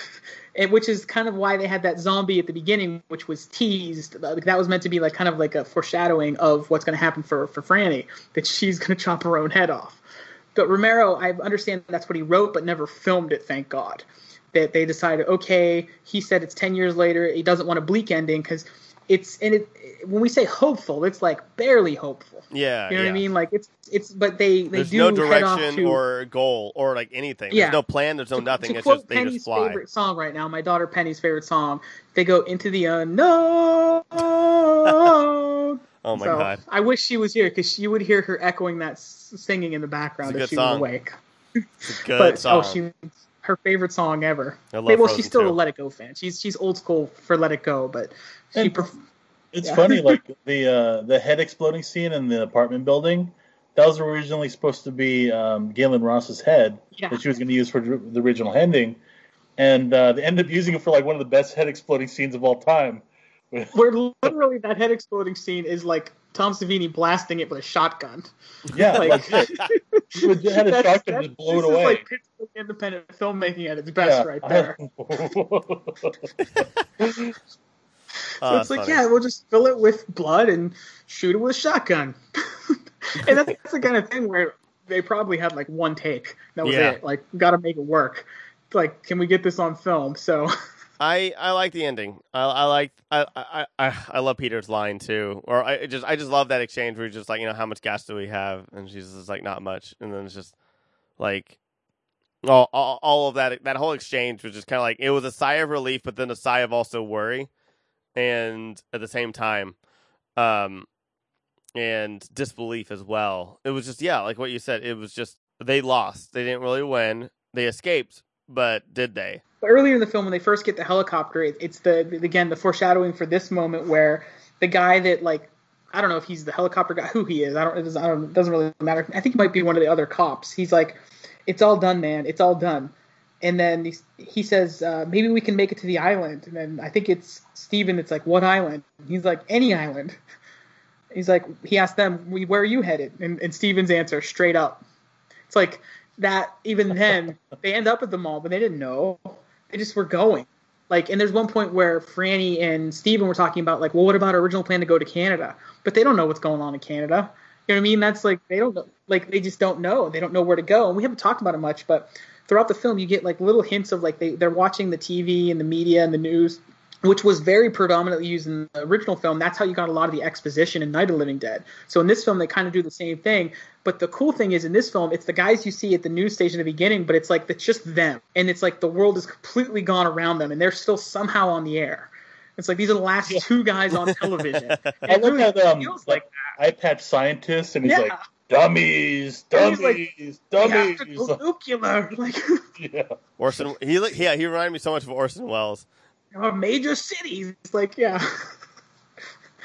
[LAUGHS] which is kind of why they had that zombie at the beginning, which was teased. That was meant to be like kind of like a foreshadowing of what's going to happen for for Franny, that she's going to chop her own head off. But Romero, I understand that's what he wrote, but never filmed it. Thank God that they decided. Okay, he said it's ten years later. He doesn't want a bleak ending because it's and it. When we say hopeful, it's like barely hopeful. yeah. You know yeah. what I mean? Like it's it's, but they they There's do no direction to, or goal or like anything. Yeah. There's no plan. There's no to, nothing. To it's quote just they Penny's just fly. favorite song right now, my daughter Penny's favorite song. They go into the unknown. [LAUGHS] Oh my So, god, I wish she was here because you would hear her echoing that s- singing in the background if she song. was awake. it's a [LAUGHS] good but song. oh, she her favorite song ever. I love well, she's still too. a Let It Go fan. She's she's old school for Let It Go, but she And- pref- It's Yeah. funny, [LAUGHS] like the uh, the head exploding scene in the apartment building. That was originally supposed to be um, Gaylen Ross's head Yeah. that she was going to use for the original ending, and uh, they ended up using it for like one of the best head exploding scenes of all time. where literally that head exploding scene is like Tom Savini blasting it with a shotgun. Yeah, [LAUGHS] Like- that's it. He had a [LAUGHS] That's- shotgun that's- just blew it this away. Is like Pittsburgh independent filmmaking at its best, right there. [LAUGHS] So Oh, it's like, funny. yeah, we'll just fill it with blood and shoot it with a shotgun. and that's the kind of thing where they probably had like one take. That was Yeah. it. Like, got to make it work. like, can we get this on film? So I I like the ending. I I like I I I, love Peter's line too. Or I just I just love that exchange where he's just like, you know, how much gas do we have? And she's just like, not much. And then it's just like all all, all of that that whole exchange was just kind of like it was a sigh of relief, but then a sigh of also worry, and at the same time, um, and disbelief as well. It was just yeah, like what you said. It was just they lost. They didn't really win. They escaped, but did they? Earlier in the film, when they first get the helicopter, it's the again the foreshadowing for this moment where the guy that like I don't know if he's the helicopter guy, [LAUGHS] who he is. I don't. It doesn't, I don't, doesn't really matter. I think he might be one of the other cops. He's like, "It's all done, man. It's all done." And then he, he says, uh, "Maybe we can make it to the island." And then I think it's Stephen that's like, "What island?" He's like, "Any island." [LAUGHS] He's like, he asked them, "Where are you headed?" And, and Stephen's answer, straight up. It's like that. Even then, [LAUGHS] they end up at the mall, but they didn't know. They just were going. Like, and there's one point where Franny and Stephen were talking about, like, well, what about our original plan to go to Canada? But they don't know what's going on in Canada. You know what I mean? That's like they don't know, like they just don't know. They don't know where to go. And we haven't talked about it much, but throughout the film, you get like little hints of like they they're watching the TV and the media and the news, which was very predominantly used in the original film. That's how you got a lot of the exposition in Night of the Living Dead. So in this film, they kind of do the same thing. But the cool thing is in this film, it's the guys you see at the news station at the beginning, but it's like it's just them, and it's like the world is completely gone around them, and they're still somehow on the air. It's like these are the last two guys on television. [LAUGHS] I look really at um, like like eye patch scientist, and he's Yeah. like, "Dummies, And he's like, dummies, we dummies." go nuclear, [LAUGHS] like [LAUGHS] yeah, Orson he li- yeah he reminded me so much of Orson Welles. our major cities. Like, yeah.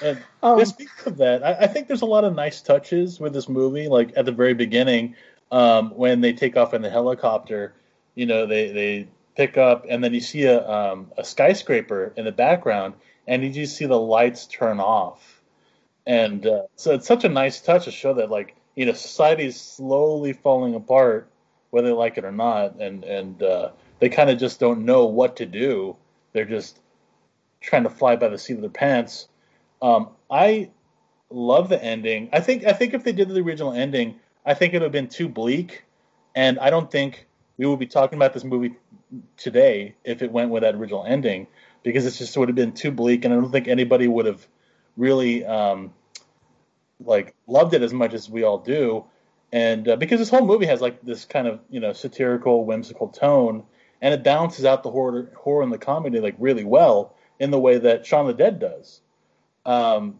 And Um, speaking of that, I, I think there's a lot of nice touches with this movie. Like at the very beginning, um, when they take off in the helicopter, you know, they they pick up, and then you see a um, a skyscraper in the background, and you just see the lights turn off, and uh, so it's such a nice touch to show that like you know society is slowly falling apart, whether they like it or not, and and uh, they kind of just don't know what to do. They're just trying to fly by the seat of their pants. Um, I love the ending. I think I think if they did the original ending, I think it would have been too bleak, and I don't think we would be talking about this movie today if it went with that original ending because it just would have been too bleak, and I don't think anybody would have really um, like loved it as much as we all do. And uh, because this whole movie has like this kind of you know satirical, whimsical tone, and it balances out the horror, horror and the comedy like really well in the way that Shaun the Dead does. Um,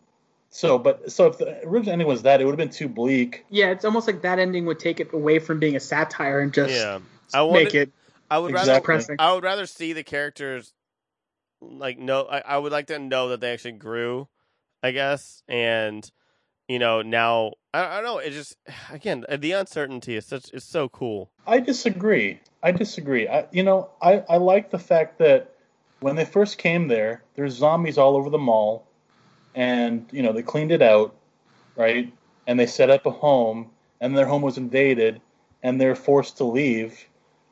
so, but so if the original ending was that, it would have been too bleak. Yeah, it's almost like that ending would take it away from being a satire and just Yeah, I make it I would Exactly. rather depressing. I would rather see the characters like know. I, I would like to know that they actually grew, I guess, and you know now I, I don't know. It just [SIGHS] again the uncertainty is such is so cool. I disagree. I disagree. I, you know, I, I like the fact that when they first came there, there's zombies all over the mall, and you know they cleaned it out, right? And they set up a home, and their home was invaded, and they're forced to leave.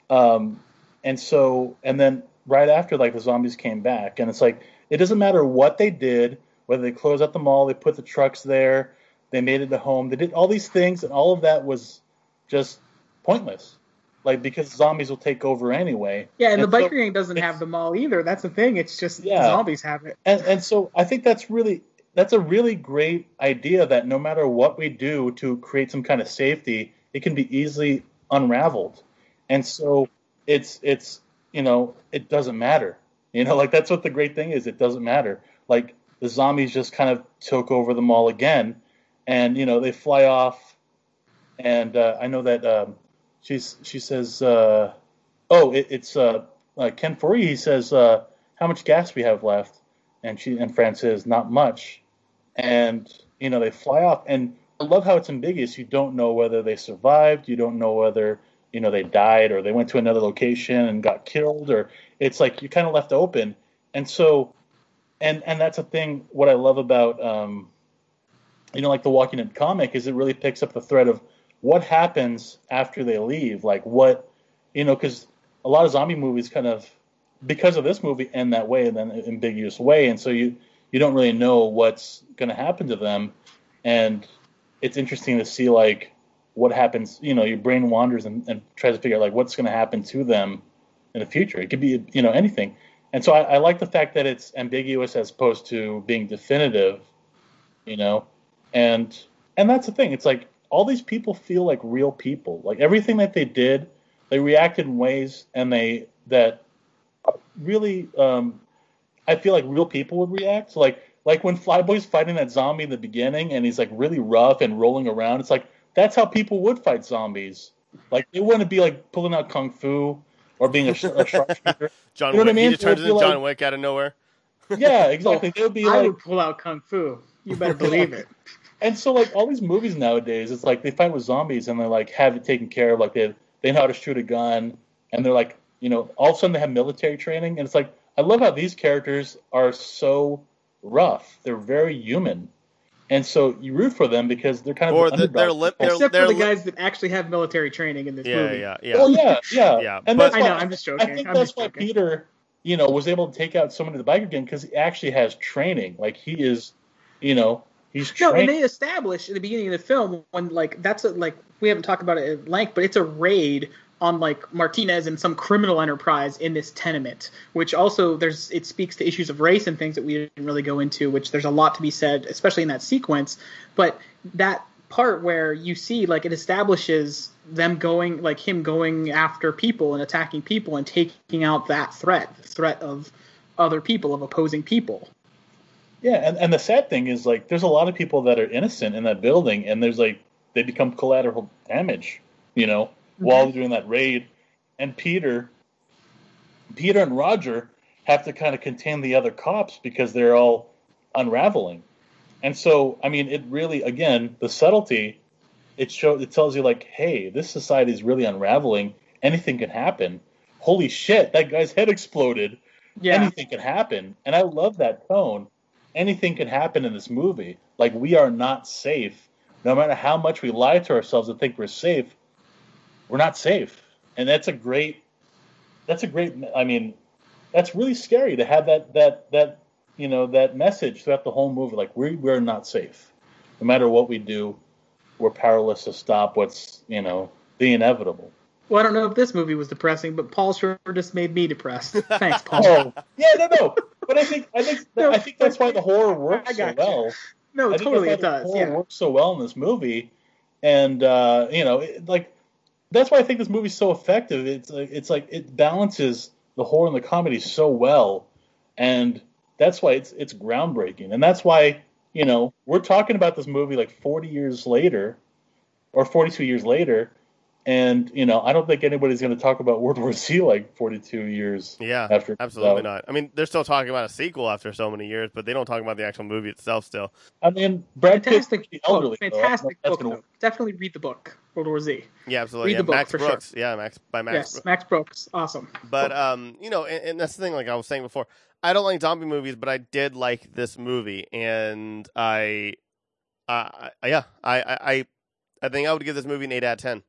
Um, and so, and then right after, like the zombies came back, and it's like it doesn't matter what they did, whether they closed out the mall, they put the trucks there, they made it a home, they did all these things, and all of that was just pointless. Like because zombies will take over anyway. Yeah, and the so- biker gang doesn't have the mall either. That's the thing. It's just Yeah. zombies have it. and and so I think that's really that's a really great idea that no matter what we do to create some kind of safety, it can be easily unraveled. And so it's it's you know it doesn't matter. You know, [LAUGHS] like that's what the great thing is. It doesn't matter. Like the zombies just kind of took over the mall again, and you know they fly off. And uh, I know that um, she's she says, uh, "Oh, it, it's uh, uh, Ken Foree." He says, uh, "How much gas we have left?" And she and Fran says not much, and you know they fly off. And I love how it's ambiguous. You don't know whether they survived. You don't know whether you know they died or they went to another location and got killed, or it's like you kind of left open. And so, and and that's a thing. What I love about um, you know like the Walking Dead comic is it really picks up the thread of what happens after they leave. Like what you know because a lot of zombie movies kind of because of this movie end that way in an ambiguous way and so you you don't really know what's going to happen to them and it's interesting to see like what happens you know your brain wanders and, and tries to figure out like what's going to happen to them in the future. It could be you know anything. And so I, I like the fact that it's ambiguous as opposed to being definitive, you know, and and that's the thing. It's like all these people feel like real people. Like everything that they did, they reacted in ways and they that really um, I feel like real people would react. Like like when Flyboy's fighting that zombie in the beginning and he's like really rough and rolling around. It's like that's how people would fight zombies. Like they wouldn't be like pulling out kung fu or being a, sh- a sharpshooter. [LAUGHS] John You know what Wick. I mean? He just turns It into be John like- Wick out of nowhere. [LAUGHS] Yeah, exactly. They would be [LAUGHS] I like would pull out kung fu. You better believe it. And so, like all these movies nowadays, it's like they fight with zombies and they like have it taken care of. Like they they know how to shoot a gun, and they're like, you know, all of a sudden they have military training, and it's like I love how these characters are so rough. They're very human, and so you root for them because they're kind of Or the the- they're underdogs. lim- they're- Except for the li- guys that actually have military training in this Yeah, movie. yeah, yeah. Well, yeah, yeah, Yeah, And but- that's I know. I'm just joking. I think I'm that's why joking. Peter, you know, was able to take out so many of the biker gang because he actually has training. Like he is, you know, he's No, trained. and they establish in the beginning of the film when like that's a, like we haven't talked about it at length, but it's a raid on like Martinez and some criminal enterprise in this tenement, which also there's it speaks to issues of race and things that we didn't really go into, which there's a lot to be said, especially in that sequence. But that part where you see like it establishes them going like him going after people and attacking people and taking out that threat, the threat of other people, of opposing people. Yeah, and, and the sad thing is like there's a lot of people that are innocent in that building, and there's like they become collateral damage, you know, while mm-hmm. they're doing that raid. And Peter, Peter and Roger have to kind of contain the other cops because they're all unraveling. And so, I mean, it really, again, the subtlety, it show it tells you like, hey, this society is really unraveling. Anything can happen. Holy shit, that guy's head exploded Yeah. anything can happen. And I love that tone. Anything can happen in this movie. Like we are not safe. No matter how much we lie to ourselves and think we're safe, we're not safe. And that's a great that's a great I mean, that's really scary to have that that that you know, that message throughout the whole movie. Like we we're not safe. No matter what we do, we're powerless to stop what's, you know, the inevitable. Well, I don't know if this movie was depressing, but Paul sure just made me depressed. Thanks, Paul. [LAUGHS] Oh, yeah, no, no. But I think I think No, I think that's why the horror [LAUGHS] works I so got you. well. no, totally it the does. horror Yeah. works so well in this movie, and uh, you know, it, like that's why I think this movie's so effective. It's like it's like it balances the horror and the comedy so well, and that's why it's it's groundbreaking, and that's why you know we're talking about this movie like 40 years later, or 42 years later. And you know, I don't think anybody's going to talk about World War Z like 42 years Yeah, after. absolutely out. not. I mean, they're still talking about a sequel after so many years, but they don't talk about the actual movie itself still. I mean, Brad Pitt's Fantastic pretty book. elderly. though. I don't know Fantastic if that's book. gonna. Definitely read the book, World War Z. Yeah, absolutely. Read yeah, the book Max for sure. Brooks. Yeah, Max by Max. yes, Brooks. Max Brooks. Awesome. But um, you know, and, and that's the thing. Like I was saying before, I don't like zombie movies, but I did like this movie, and I, uh, I- yeah, I, I, I, I think I would give this movie an eight out of ten.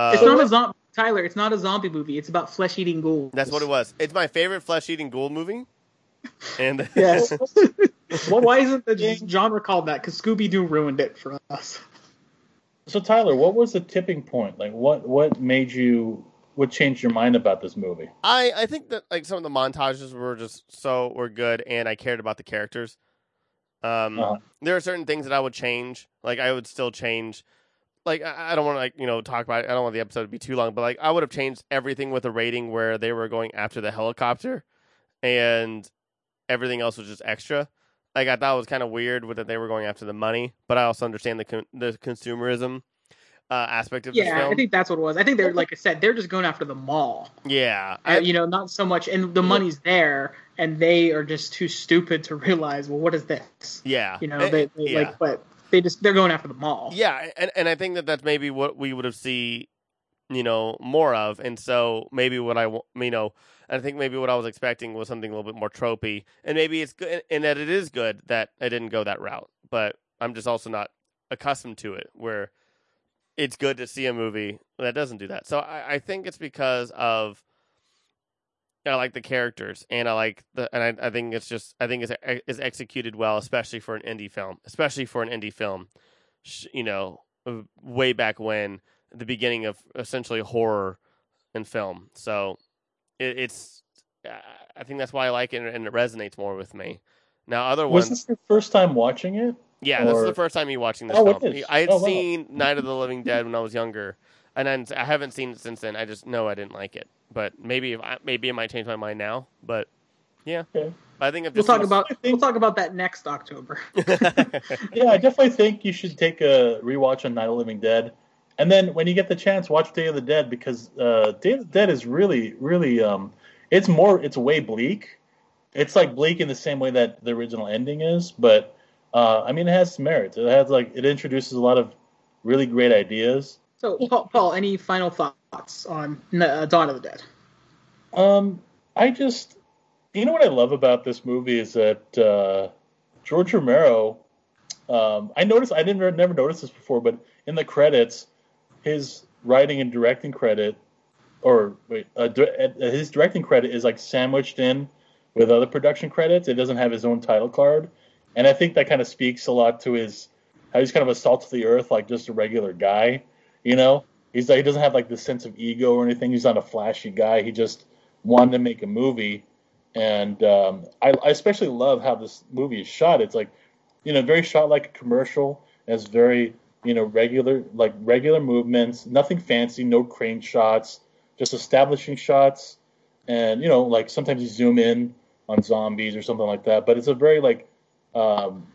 Uh, it's not a zombie. Tyler, it's not a zombie movie. It's about flesh-eating ghouls. that's what it was. It's my favorite flesh-eating ghoul movie, and [LAUGHS] Yes. [LAUGHS] What- Why isn't the genre called that? Because Scooby Doo ruined it for us. So Tyler, what was the tipping point? Like, what what made you what changed your mind about this movie? I, I think that like some of the montages were just so were good, and I cared about the characters. Um, Uh-huh. there are certain things that I would change. Like I would still change. Like I, I don't want to like you know talk about. It. I don't want the episode to be too long, but like I would have changed everything with a rating where they were going after the helicopter, and everything else was just extra. Like I thought it was kind of weird with that they were going after the money, but I also understand the con- the consumerism uh, aspect of Yeah. I think that's what it was. I think they're like I said, they're just going after the mall. yeah, Uh, you know, not so much, and the money's there, and they are just too stupid to realize, well, what is this? yeah. You know, Eh, they, they yeah. like, but they just they're going after the mall. Yeah, and and I think that that's maybe what we would have see, you know, more of, and so maybe what I you know, I think maybe what I was expecting was something a little bit more tropey, and maybe it's good, and that it is good that I didn't go that route, but I'm just also not accustomed to it, where it's good to see a movie that doesn't do that. So I, I think it's because of. I like the characters, and I like the, and I, I think it's just, I think it's it's executed well, especially for an indie film, especially for an indie film you know, way back when, the beginning of essentially horror in film. So it, it's. I think that's why I like it and it resonates more with me. Now, other Was ones, this your first time watching it? yeah, this is the first time me watching this Oh, film. I had Oh, wow. seen Night of the Living Dead when I was younger, and then I haven't seen it since then. I just know I didn't like it, but maybe if I, maybe it might change my mind now. But yeah, Okay. I think I've We'll talk about think- we'll talk about that next October. [LAUGHS] Yeah, I definitely think you should take a rewatch on Night of Living Dead, and then when you get the chance, watch Day of the Dead because uh, Day of the Dead is really, really, um, it's more, it's way bleak. It's like bleak in the same way that the original ending is, but uh, I mean, it has merits. It has like it introduces a lot of really great ideas. So, [LAUGHS] Paul, Paul any final thoughts on uh, Dawn of the Dead? Um, I just, you know what I love about this movie is that uh, George Romero. Um, I noticed I didn't never noticed this before, but in the credits, his writing and directing credit, or wait, uh, uh, his directing credit is like sandwiched in with other production credits. It doesn't have his own title card, and I think that kind of speaks a lot to his how he's kind of a salt of the earth, like just a regular guy. You know, he's like he doesn't have like this sense of ego or anything. He's not a flashy guy. He just wanted to make a movie, and um, I, I especially love how this movie is shot. It's like, you know, very shot like a commercial. It's very, you know, regular like regular movements, nothing fancy, no crane shots, just establishing shots, and you know, like sometimes you zoom in on zombies or something like that. But it's a very like, um,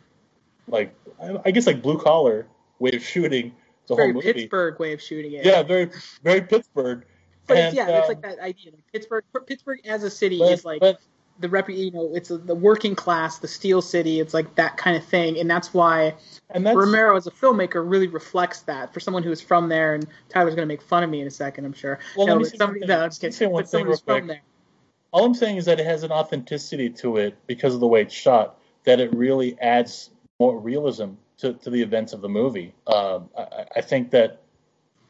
like I guess like blue collar way of shooting the Very whole movie. Pittsburgh way of shooting it. Yeah, very very Pittsburgh. but and, it's, yeah, it's um, like that idea. Like Pittsburgh, Pittsburgh as a city But, is like but the rep. You know, it's a, the working class, the steel city. It's like that kind of thing, and that's why and that's Romero as a filmmaker really reflects that. For someone who is from there, and Tyler's going to make fun of me in a second, I'm sure. Well, no, let me say somebody, no. I'm just kidding. say one But someone thing who's real from there. all I'm saying is that it has an authenticity to it because of the way it's shot. That it really adds more realism to, to the events of the movie. Um, I- I, think that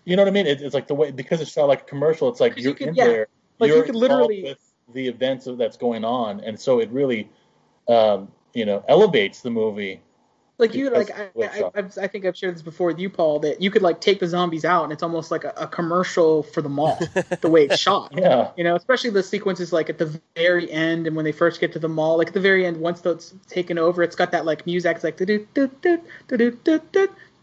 you know what I mean. It, it's like the way because it's shot like a commercial. It's like you're you could- in yeah. there. Like, you you're could involved literally- with the events of, that's going on, and so it really, um, you know, elevates the movie. Like you, like I, of the way it's I. I've, I think I've shared this before with you, Paul. That you could like take the zombies out, and it's almost like a, a commercial for the mall. [LAUGHS] the way it's shot. Yeah, You know, especially the sequences like at the very end and when they first get to the mall, like at the very end, once that's taken over, it's got that like music, it's like do do do do do do do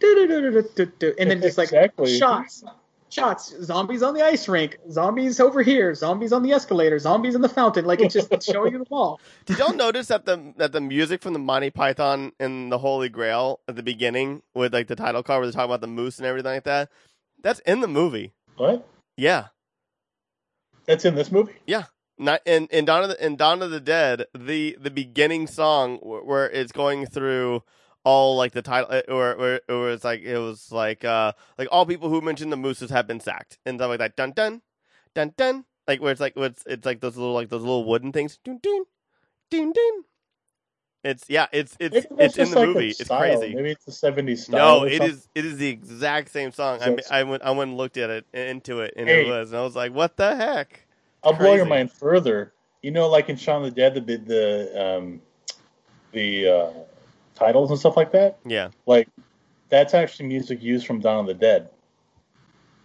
do do do and then just like Exactly. shots, shots, zombies on the ice rink, zombies over here, zombies on the escalator, zombies in the fountain. Like it's just it's [LAUGHS] showing you the mall. Did y'all [LAUGHS] notice that the that the music from the Monty Python and the Holy Grail at the beginning with like the title card where they're talking about the moose and everything like that? That's in the movie. what? Yeah. That's in this movie. Yeah. Not in in Dawn of the in Dawn of the Dead, the the beginning song where, where it's going through all like the title uh, or or or it's like it was like uh like all people who mentioned the mooses have been sacked and stuff like that. Dun dun dun dun. Like where it's like where it's it's like those little like those little wooden things. Dun dun dun dun. It's yeah, it's it's it's in the like movie. It's crazy. Maybe it's the '70s style. No, it is it is the exact same song. I So I it's- went I went and looked at it into it and Hey. it was and I was like, what the heck? I'll blow your Crazy. mind further. You know, like in Shaun the Dead, the the um, the uh, titles and stuff like that. Yeah. Like that's actually music used from Dawn of the Dead.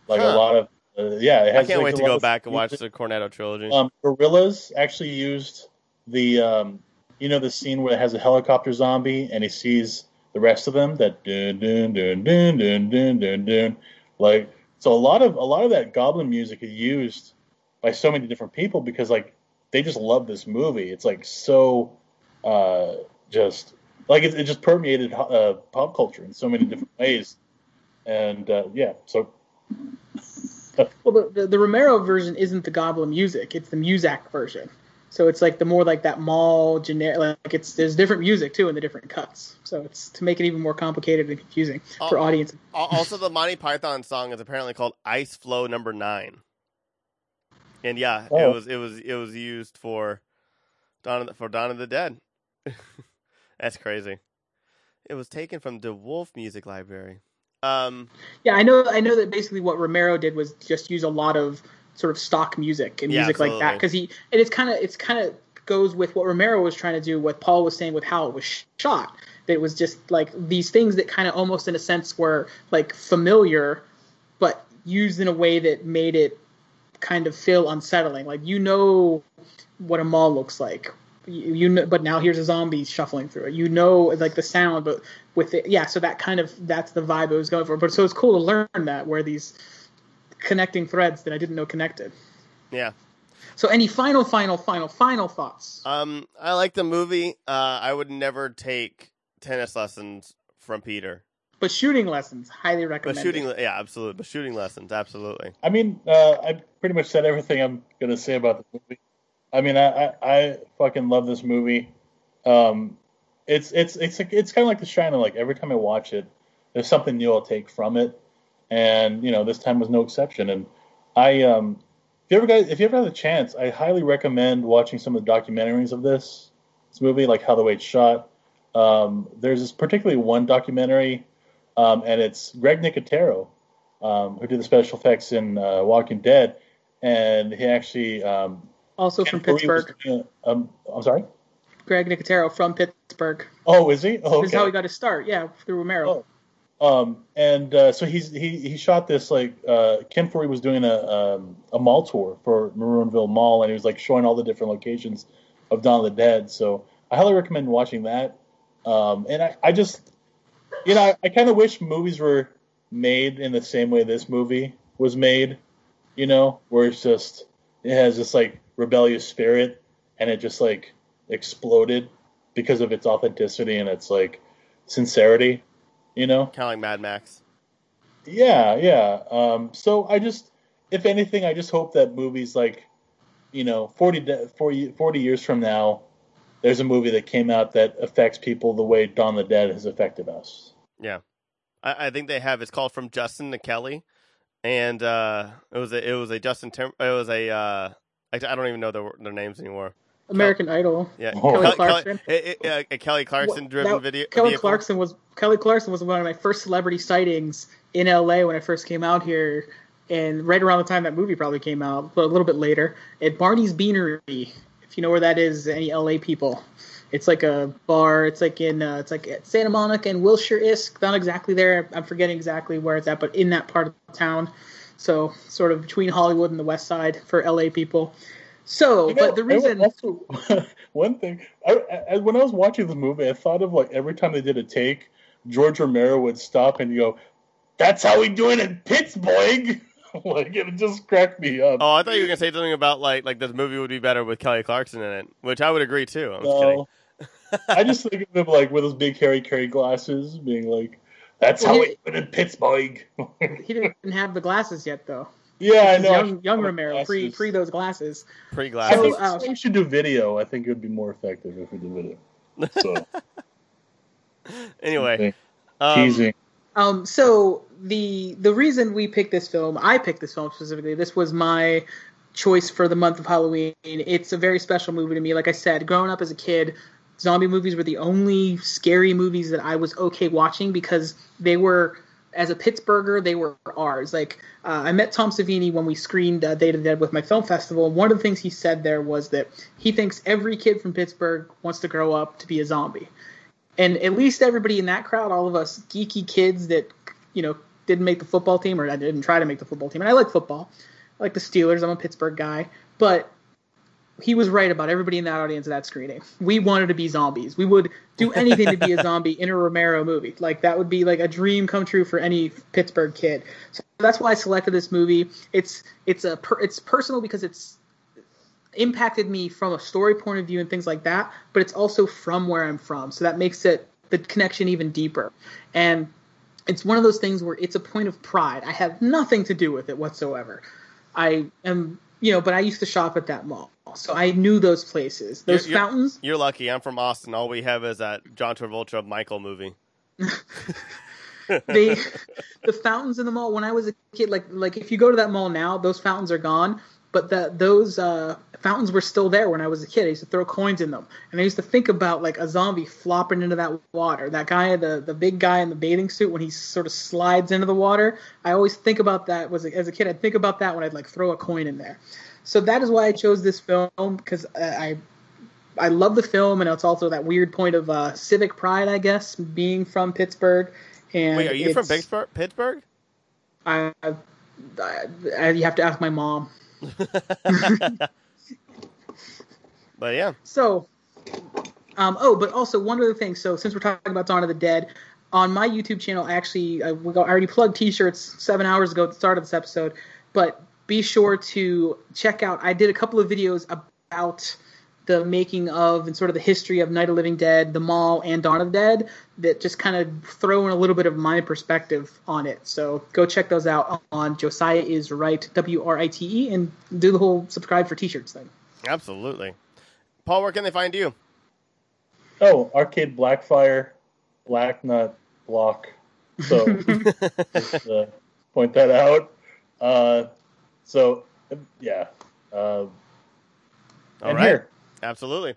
Like Huh. a lot of uh, yeah. It I can't like, wait to go back and watch music. the Cornetto trilogy. Um, Gorillaz actually used the um, you know the scene where it has a helicopter zombie and he sees the rest of them that dun dun dun dun dun dun dun dun like so a lot of a lot of that goblin music is used by so many different people because like they just love this movie. It's like so uh, just like it, it just permeated uh, pop culture in so many different ways, and uh, yeah. So Well, the, the the Romero version isn't the Goblin music; it's the Muzak version. So it's like the more like that mall generic. Like it's there's different music too in the different cuts. So it's to make it even more complicated and confusing for Oh. audiences. Also, the Monty Python song is apparently called "Ice Floe Number 9. and yeah, it Oh. was it was it was used for Dawn of the, for Dawn of the Dead. [LAUGHS] That's crazy. It was taken from the Wolf Music Library. Um, Yeah, I know. I know that basically what Romero did was just use a lot of sort of stock music and Yeah, music like that because he and it's kind of it's kind of goes with what Romero was trying to do. What Paul was saying with how it was shot. That it was just like these things that kind of almost in a sense were like familiar, but used in a way that made it kind of feel unsettling. Like you know what a mall looks like. You, you know, but now here's a zombie shuffling through it. You know, like the sound, but with it, yeah. So that kind of that's the vibe I was going for. But so it's cool to learn that where these connecting threads that I didn't know connected. Yeah. So any final, final, final, final thoughts? Um, I like the movie. Uh, I would never take tennis lessons from Peter. But shooting lessons, highly recommend. But shooting, yeah, absolutely. But shooting lessons, absolutely. I mean, uh, I pretty much said everything I'm gonna say about the movie. I mean, I, I, I fucking love this movie. Um, it's it's it's it's kind of like The Shining. Like every time I watch it, there's something new I'll take from it, and you know this time was no exception. And I, um, if you ever guys, if you ever have the chance, I highly recommend watching some of the documentaries of this this movie, like how the way it's shot. Um, there's this particularly one documentary, um, and it's Greg Nicotero, um, who did the special effects in uh, Walking Dead, and he actually um, also from Ken was Pittsburgh. um, I'm sorry. Greg Nicotero from Pittsburgh. Oh, is he? Oh, This is okay. how he got his start. Yeah, through Romero. Oh. Um, and uh, so he's he he shot this like uh, Ken Foree was doing a um, a mall tour for Monroeville Mall, and he was like showing all the different locations of Dawn of the Dead. So I highly recommend watching that. Um, and I, I just you know I, I kind of wish movies were made in the same way this movie was made. You know, where it's just it has this like rebellious spirit, and it just like exploded because of its authenticity and its like sincerity. You know. Kind of like Mad Max. Yeah, yeah. Um, so I just, if anything, I just hope that movies like, you know, 40, de- 40, 40 years from now, there's a movie that came out that affects people the way Dawn the Dead has affected us. Yeah, I, I think they have. It's called From Justin to Kelly, and uh, it was a it was a Justin. Tim- it was a uh, I, I don't even know their their names anymore. American Idol. Yeah, Oh. Kelly Kelly, Clarkson. Kelly, it- it- a Kelly Clarkson driven That- video. Kelly vehicle. Clarkson was Kelly Clarkson was one of my first celebrity sightings in LA when I first came out here, and right around the time that movie probably came out, but a little bit later at Barney's Beanery. If you know where that is, any LA people, it's like a bar. It's like in uh, it's like at Santa Monica and Wilshire isk. Not exactly there. I'm forgetting exactly where it's at, but in that part of town. So sort of between Hollywood and the West Side for LA people. So, You know, but the reason. also [LAUGHS] one thing I, I, when I was watching the movie, I thought of like every time they did a take, George Romero would stop and go, "That's how we do it in Pittsburgh." [LAUGHS] like it just cracked me up. Oh, I thought you were gonna say something about like like this movie would be better with Kelly Clarkson in it, which I would agree too. I'm just kidding. No. [LAUGHS] I just think of him like with his big Harry Caray glasses, being like, "That's Well, how he- we do in Pittsburgh." [LAUGHS] He didn't have the glasses yet, though. yeah, I know. Young, young Romero, pre pre those glasses. Pre glasses. think So, uh, we should do video. I think it would be more effective if we did video. So [LAUGHS] anyway, um, teasing. Um, so the the reason we picked this film, I picked this film specifically. This was my choice for the month of Halloween. It's a very special movie to me. Like I said, growing up as a kid, zombie movies were the only scary movies that I was okay watching because they were, as a Pittsburgher, they were ours. Like uh, I met Tom Savini when we screened uh, Day the Dead with my film festival. And one of the things he said there was that he thinks every kid from Pittsburgh wants to grow up to be a zombie and at least everybody in that crowd, all of us geeky kids that you know didn't make the football team or I didn't try to make the football team. And I like football, I like the Steelers. I'm a Pittsburgh guy, but he was right about everybody in that audience of that screening. We wanted to be zombies. We would do anything to be a [LAUGHS] zombie in a Romero movie. Like that would be like a dream come true for any Pittsburgh kid. So that's why I selected this movie. It's it's a per, it's personal because it's impacted me from a story point of view and things like that, but it's also from where I'm from. So that makes it the connection even deeper. And it's one of those things where it's a point of pride. I have nothing to do with it whatsoever. I am, you know, but I used to shop at that mall. So I knew those places. Those You're- you're- fountains, You're lucky. I'm from Austin. All we have is that John Travolta Michael movie. [LAUGHS] they [LAUGHS] the fountains in the mall. When I was a kid like like if you go to that mall now those fountains are gone but the those uh, fountains were still there when I was a kid. I used to throw coins in them. And I used to think about like a zombie flopping into that water. That guy the the big guy in the bathing suit when he sort of slides into the water. I always think about that. Was as a kid I'd think about that when I'd like throw a coin in there so that is why I chose this film because I I love the film, and it's also that weird point of uh, civic pride, I guess, being from Pittsburgh. And Wait, are you from Pittsburgh? Pittsburgh? I, I, I, you have to ask my mom. [LAUGHS] [LAUGHS] but yeah, So, um, oh, but also one other thing. So, since we're talking about Dawn of the Dead, on my YouTube channel, actually, I, I already plugged T-shirts seven hours ago at the start of this episode. But be sure to check out. I did a couple of videos about the making of and sort of the history of Night of the Living Dead, The Mall, and Dawn of the Dead that just kind of throw in a little bit of my perspective on it. So go check those out on Josiah is right W R I T E and do the whole subscribe for T-shirts thing. absolutely. Paul, where can they find you? Oh, Arcade Blackfire, Black Nut Block. So [LAUGHS] just uh, point that out. Uh, so yeah, uh, All right. here. Absolutely.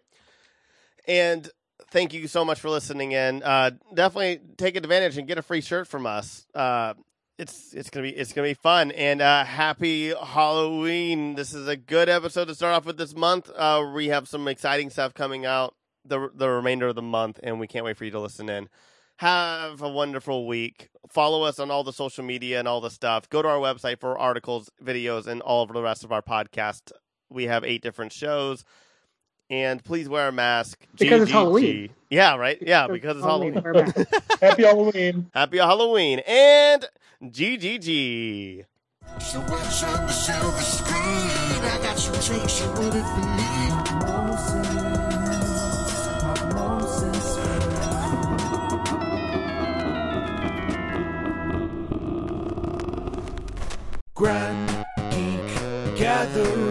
And thank you so much for listening in. Uh, definitely take advantage and get a free shirt from us. Uh, it's it's gonna be it's gonna be fun and uh, happy Halloween. This is a good episode to start off with this month. Uh, we have some exciting stuff coming out the the remainder of the month, and we can't wait for you to listen in. Have a wonderful week. Follow us on all the social media and all the stuff. Go to our website for articles, videos, and all of the rest of our podcast. We have eight different shows. And please wear a mask. Because it's Halloween. Yeah, right? Yeah, because it's Halloween. Wear a mask. [LAUGHS] Happy Halloween. Happy Halloween. And GGG. So what's on the silver screen? I got some drinks, what would it Grand Geek Gathering.